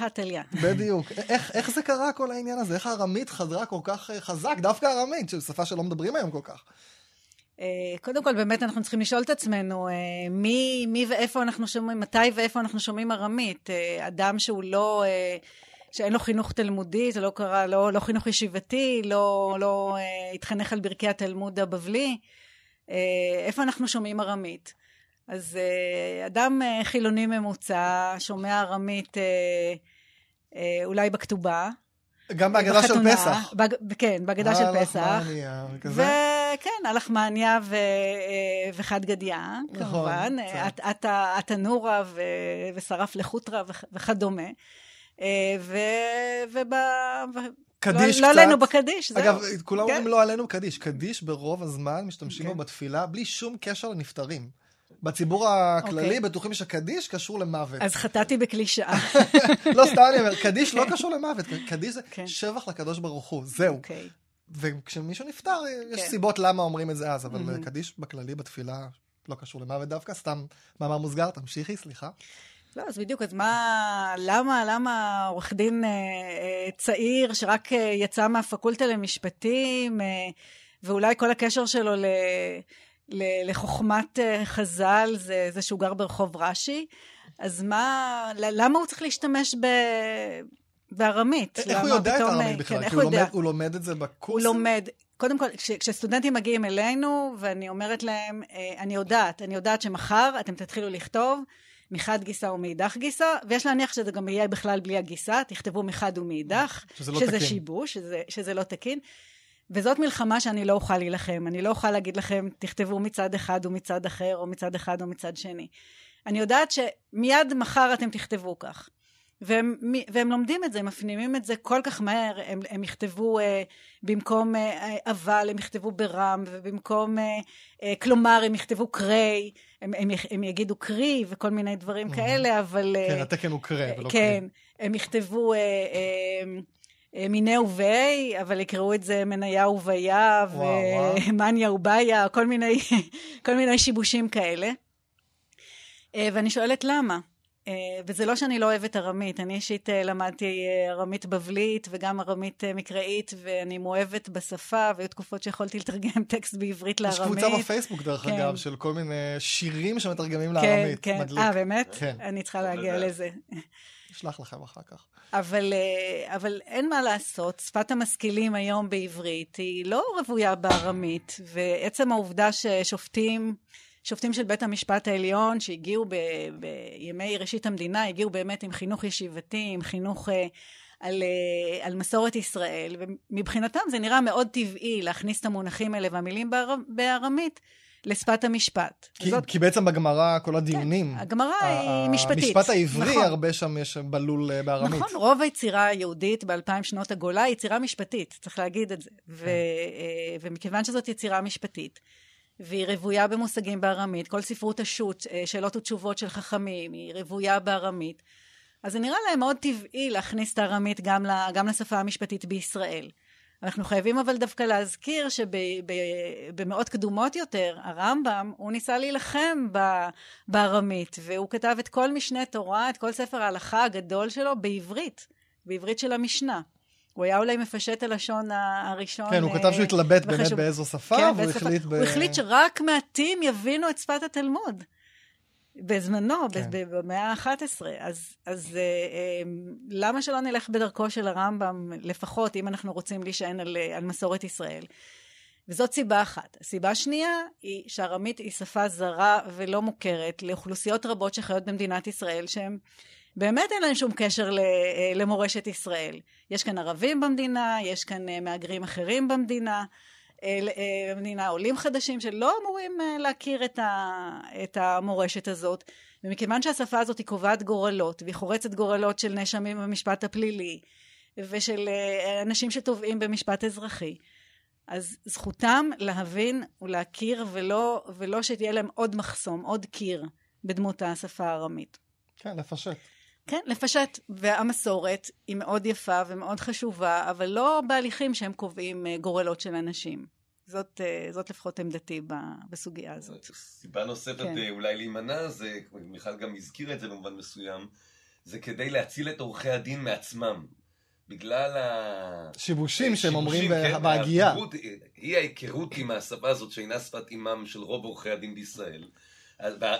Speaker 3: תליא.
Speaker 1: בדיוק. איך, איך זה קרה כל העניין הזה? איך הארמית חזרה כל כך אה, חזק? דווקא הארמית, שזו שפה שלא מדברים היום כל כך.
Speaker 3: אה, קודם כל, באמת אנחנו צריכים לשאול את עצמנו אה, מי, מי ואיפה אנחנו שומעים, מתי ואיפה אנחנו שומעים ארמית. אה, אדם שהוא לא, שאין לו חינוך תלמודי, זה לא קרה, לא, לא חינוך ישיבתי, לא, לא התחנך על ברכי התלמוד הבבלי, איפה אנחנו שומעים ארמית? אז אדם חילוני ממוצע שומע ארמית אולי בכתובה,
Speaker 1: גם בהגדה של פסח.
Speaker 3: בג... כן, בהגדה של פסח. וכן, הלחמניה ו... אה, וחד גדיא, נכון, כמובן. התנורה ו... ושרף לחוטרה וכדומה. אה, ו... וב...
Speaker 1: קדיש
Speaker 3: לא,
Speaker 1: קצת.
Speaker 3: לא עלינו בקדיש,
Speaker 1: זהו. אגב, כולם כן? אומרים לא עלינו קדיש. קדיש ברוב הזמן משתמשים בו כן. בתפילה בלי שום קשר לנפטרים. בציבור הכללי okay. אוקיי. בטוחים שקדיש קשור למוות.
Speaker 3: אז חטאתי בקלישאה.
Speaker 1: לא, סתם אני אומר, קדיש לא קשור למוות, קדיש זה okay. כן. שבח לקדוש ברוך הוא, זהו. Okay. וכשמישהו נפטר, okay. יש כן. סיבות למה אומרים את זה אז, אבל mm-hmm. קדיש בכללי, בתפילה, לא קשור למוות דווקא, סתם מאמר מוסגר, תמשיכי, סליחה.
Speaker 3: לא, אז בדיוק, אז מה, למה, למה עורך דין אה, אה, צעיר שרק אה, יצא מהפקולטה למשפטים, אה, ואולי כל הקשר שלו ל... לחוכמת אה, חז"ל זה, זה שהוא גר ברחוב רש"י, אז מה, למה הוא צריך להשתמש ב, בארמית.
Speaker 1: איך הוא יודע את הארמית
Speaker 3: אה,
Speaker 1: בכלל?
Speaker 3: כן,
Speaker 1: כי הוא
Speaker 3: הוא?
Speaker 1: לומד- הוא לומד את זה
Speaker 3: הוא
Speaker 1: בקורסים?
Speaker 3: לומד, קודם כל, כש, כשסטודנטים מגיעים אלינו, ואני אומרת להם, אה, אני יודעת, אני יודעת שמחר אתם תתחילו לכתוב מחד גיסה ומאידך גיסה, ויש להניח שזה גם יהיה בכלל בלי הגיסה, תכתבו מחד ומאידך,
Speaker 1: שזה לא
Speaker 3: שזה
Speaker 1: תקין.
Speaker 3: שיבוש, שזה, שזה לא תקין. וזאת מלחמה שאני לא אוכל להילחם. אני לא אוכל להגיד לכם, תכתבו מצד אחד ומצד אחר, או מצד אחד או מצד שני. אני יודעת שמיד מחר אתם תכתבו כך. והם, והם לומדים את זה, הם מפנימים את זה כל כך מהר, הם, הם יכתבו אה, במקום אה, אבל, הם יכתבו ברם, ובמקום אה, אה, כלומר, הם יכתבו קרי, הם, הם, הם יגידו קרי וכל מיני דברים
Speaker 1: Mhm.
Speaker 3: כאלה, אבל... אה,
Speaker 1: כן, התקן הוא קרא ולא
Speaker 3: כן,
Speaker 1: קרא.
Speaker 3: הם יכתבו אה, אה, אה, מיניה וביה, אבל יקראו את זה מניה וביה. ומניה וביה, כל מיני, כל מיני שיבושים כאלה. אה, ואני שואלת למה. אה, וזה לא שאני לא אוהבת ארמית, אני אישית אה, למדתי אה, ארמית בבלית וגם ארמית מקראית, ואני מאוהבת בשפה, והיו תקופות שיכולתי לתרגם טקסט בעברית
Speaker 1: יש
Speaker 3: לארמית.
Speaker 1: קבוצה בפייסבוק, דרך
Speaker 3: כן.
Speaker 1: אגב, של כל מיני שירים שמתרגמים
Speaker 3: כן,
Speaker 1: לארמית.
Speaker 3: כן.
Speaker 1: מדליק.
Speaker 3: אה, באמת?
Speaker 1: כן.
Speaker 3: אני צריכה להגיע. לזה.
Speaker 1: אשלח לכם אחר כך.
Speaker 3: אבל, אבל אין מה לעשות, שפת המשכילים היום בעברית היא לא רוויה בארמית, ועצם העובדה ששופטים, שופטים של בית המשפט העליון, שהגיעו ב, בימי ראשית המדינה, הגיעו באמת עם חינוך ישיבתי, עם חינוך אה, על, אה, על מסורת ישראל, ומבחינתם זה נראה מאוד טבעי להכניס את המונחים האלה והמילים באר, בארמית לשפת המשפט.
Speaker 1: כי,
Speaker 3: זאת-
Speaker 1: כי בעצם בגמרא, כל הדיונים,
Speaker 3: הגמרא
Speaker 1: ה-
Speaker 3: היא משפטית.
Speaker 1: המשפט העברי,
Speaker 3: נכון.
Speaker 1: הרבה שם יש בלול אה, בארמית.
Speaker 3: נכון, רוב היצירה היהודית באלפיים שנות הגולה היא יצירה משפטית, צריך להגיד את זה. ו,
Speaker 1: כן.
Speaker 3: אה, ומכיוון שזאת יצירה משפטית, והיא רוויה במושגים בארמית, כל ספרות השו"ת, אה, שאלות ותשובות של חכמים, היא רוויה בארמית, אז זה נראה להם מאוד טבעי להכניס את הארמית גם, גם לשפה המשפטית בישראל. אנחנו חייבים אבל דווקא להזכיר שבמאות קדומות יותר, הרמב"ם, הוא ניסה להילחם בארמית, והוא כתב את כל משנה תורה, את כל ספר ההלכה הגדול שלו בעברית, בעברית של המשנה. הוא היה אולי מפשט הלשון הראשון.
Speaker 1: כן, הוא
Speaker 3: אה,
Speaker 1: כתב שהוא התלבט באמת
Speaker 3: וחשוב.
Speaker 1: באיזו שפה,
Speaker 3: כן,
Speaker 1: והוא. החליט ב...
Speaker 3: הוא החליט שרק מעטים יבינו את שפת התלמוד. בזמנו,
Speaker 1: כן.
Speaker 3: כן. במאה ה-11. אז, אז אה, אה, למה שלא נלך בדרכו של הרמב"ם, לפחות אם אנחנו רוצים להישען על, אה, על מסורת ישראל? וזאת סיבה אחת. הסיבה השנייה היא שארמית היא שפה זרה ולא מוכרת לאוכלוסיות רבות שחיות במדינת ישראל, שהן באמת אין להן שום קשר אה, למורשת ישראל. יש כאן ערבים במדינה, יש כאן אה, מהגרים אחרים במדינה. אה, במדינה עולים חדשים שלא אמורים להכיר את, המורשת הזאת. ומכיוון שהשפה הזאת היא קובעת גורלות, והיא חורצת גורלות של נאשמים במשפט הפלילי, ושל אנשים שתובעים במשפט אזרחי, אז זכותם להבין ולהכיר, ולא, ולא שתהיה להם עוד מחסום, עוד קיר, בדמות השפה הארמית.
Speaker 1: כן, לפשט.
Speaker 3: כן, לפשט. והמסורת היא מאוד יפה ומאוד חשובה, אבל לא בהליכים שהם קובעים אה, גורלות של אנשים. זאת, אה, זאת לפחות עמדתי בסוגיה הזאת.
Speaker 4: סיבה נוספת
Speaker 3: כן.
Speaker 4: אה, אולי להימנע, זה, מיכל גם הזכירה את זה במובן מסוים, זה כדי להציל את עורכי הדין מעצמם. בגלל ה...
Speaker 1: שיבושים שהם אומרים
Speaker 4: כן,
Speaker 1: בהגייה.
Speaker 4: אי ההיכרות עם השפה הזאת שאינה שפת אימם של רוב עורכי הדין בישראל,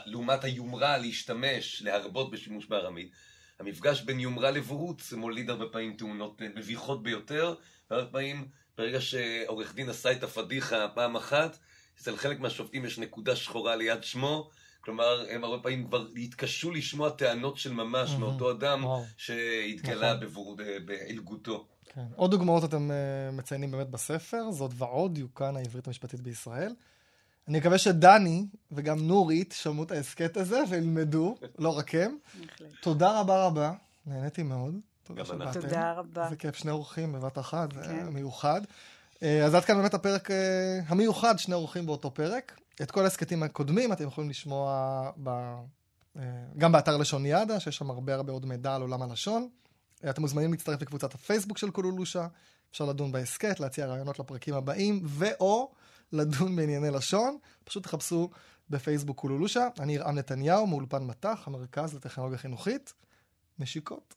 Speaker 4: לעומת היומרה להשתמש, להרבות בשימוש בארמית, המפגש בין יומרה לבורות מוליד הרבה פעמים תאונות אה, מביכות ביותר, והרבה פעמים ברגע שעורך דין עשה את הפדיחה פעם אחת, אצל חלק מהשופטים יש נקודה שחורה ליד שמו, כלומר הם הרבה פעמים כבר התקשו לשמוע טענות של ממש
Speaker 1: מהמם.
Speaker 4: מאותו אדם
Speaker 1: וואו.
Speaker 4: שהתגלה
Speaker 1: נכון.
Speaker 4: בבור- בעילגותו.
Speaker 1: כן. עוד דוגמאות אתם uh, מציינים באמת בספר, זאת ועוד, יוקן העברית המשפטית בישראל. אני מקווה שדני וגם נורית שמעו את ההסכת הזה וילמדו, לא רק הם. תודה רבה רבה, נהניתי מאוד. תודה. שבאתם.
Speaker 3: תודה רבה.
Speaker 1: איזה כיף, שני אורחים בבת אחת, זה
Speaker 3: כן.
Speaker 1: מיוחד. אה, אז עד כאן באמת הפרק אה, המיוחד, שני אורחים באותו פרק. את כל ההסכתים הקודמים אתם יכולים לשמוע ב... אה, גם באתר לשון ידע, שיש שם הרבה הרבה עוד מידע על עולם הלשון. אתם מוזמנים להצטרף לקבוצת הפייסבוק של קולולושה, אפשר לדון בהסכת, להציע רעיונות לפרקים הבאים, ו/או לדון בענייני לשון. פשוט תחפשו בפייסבוק קולולושה. אני ירעם נתניהו, מאולפן מט"ח, המרכז לטכנולוגיה חינוכית. נשיקות.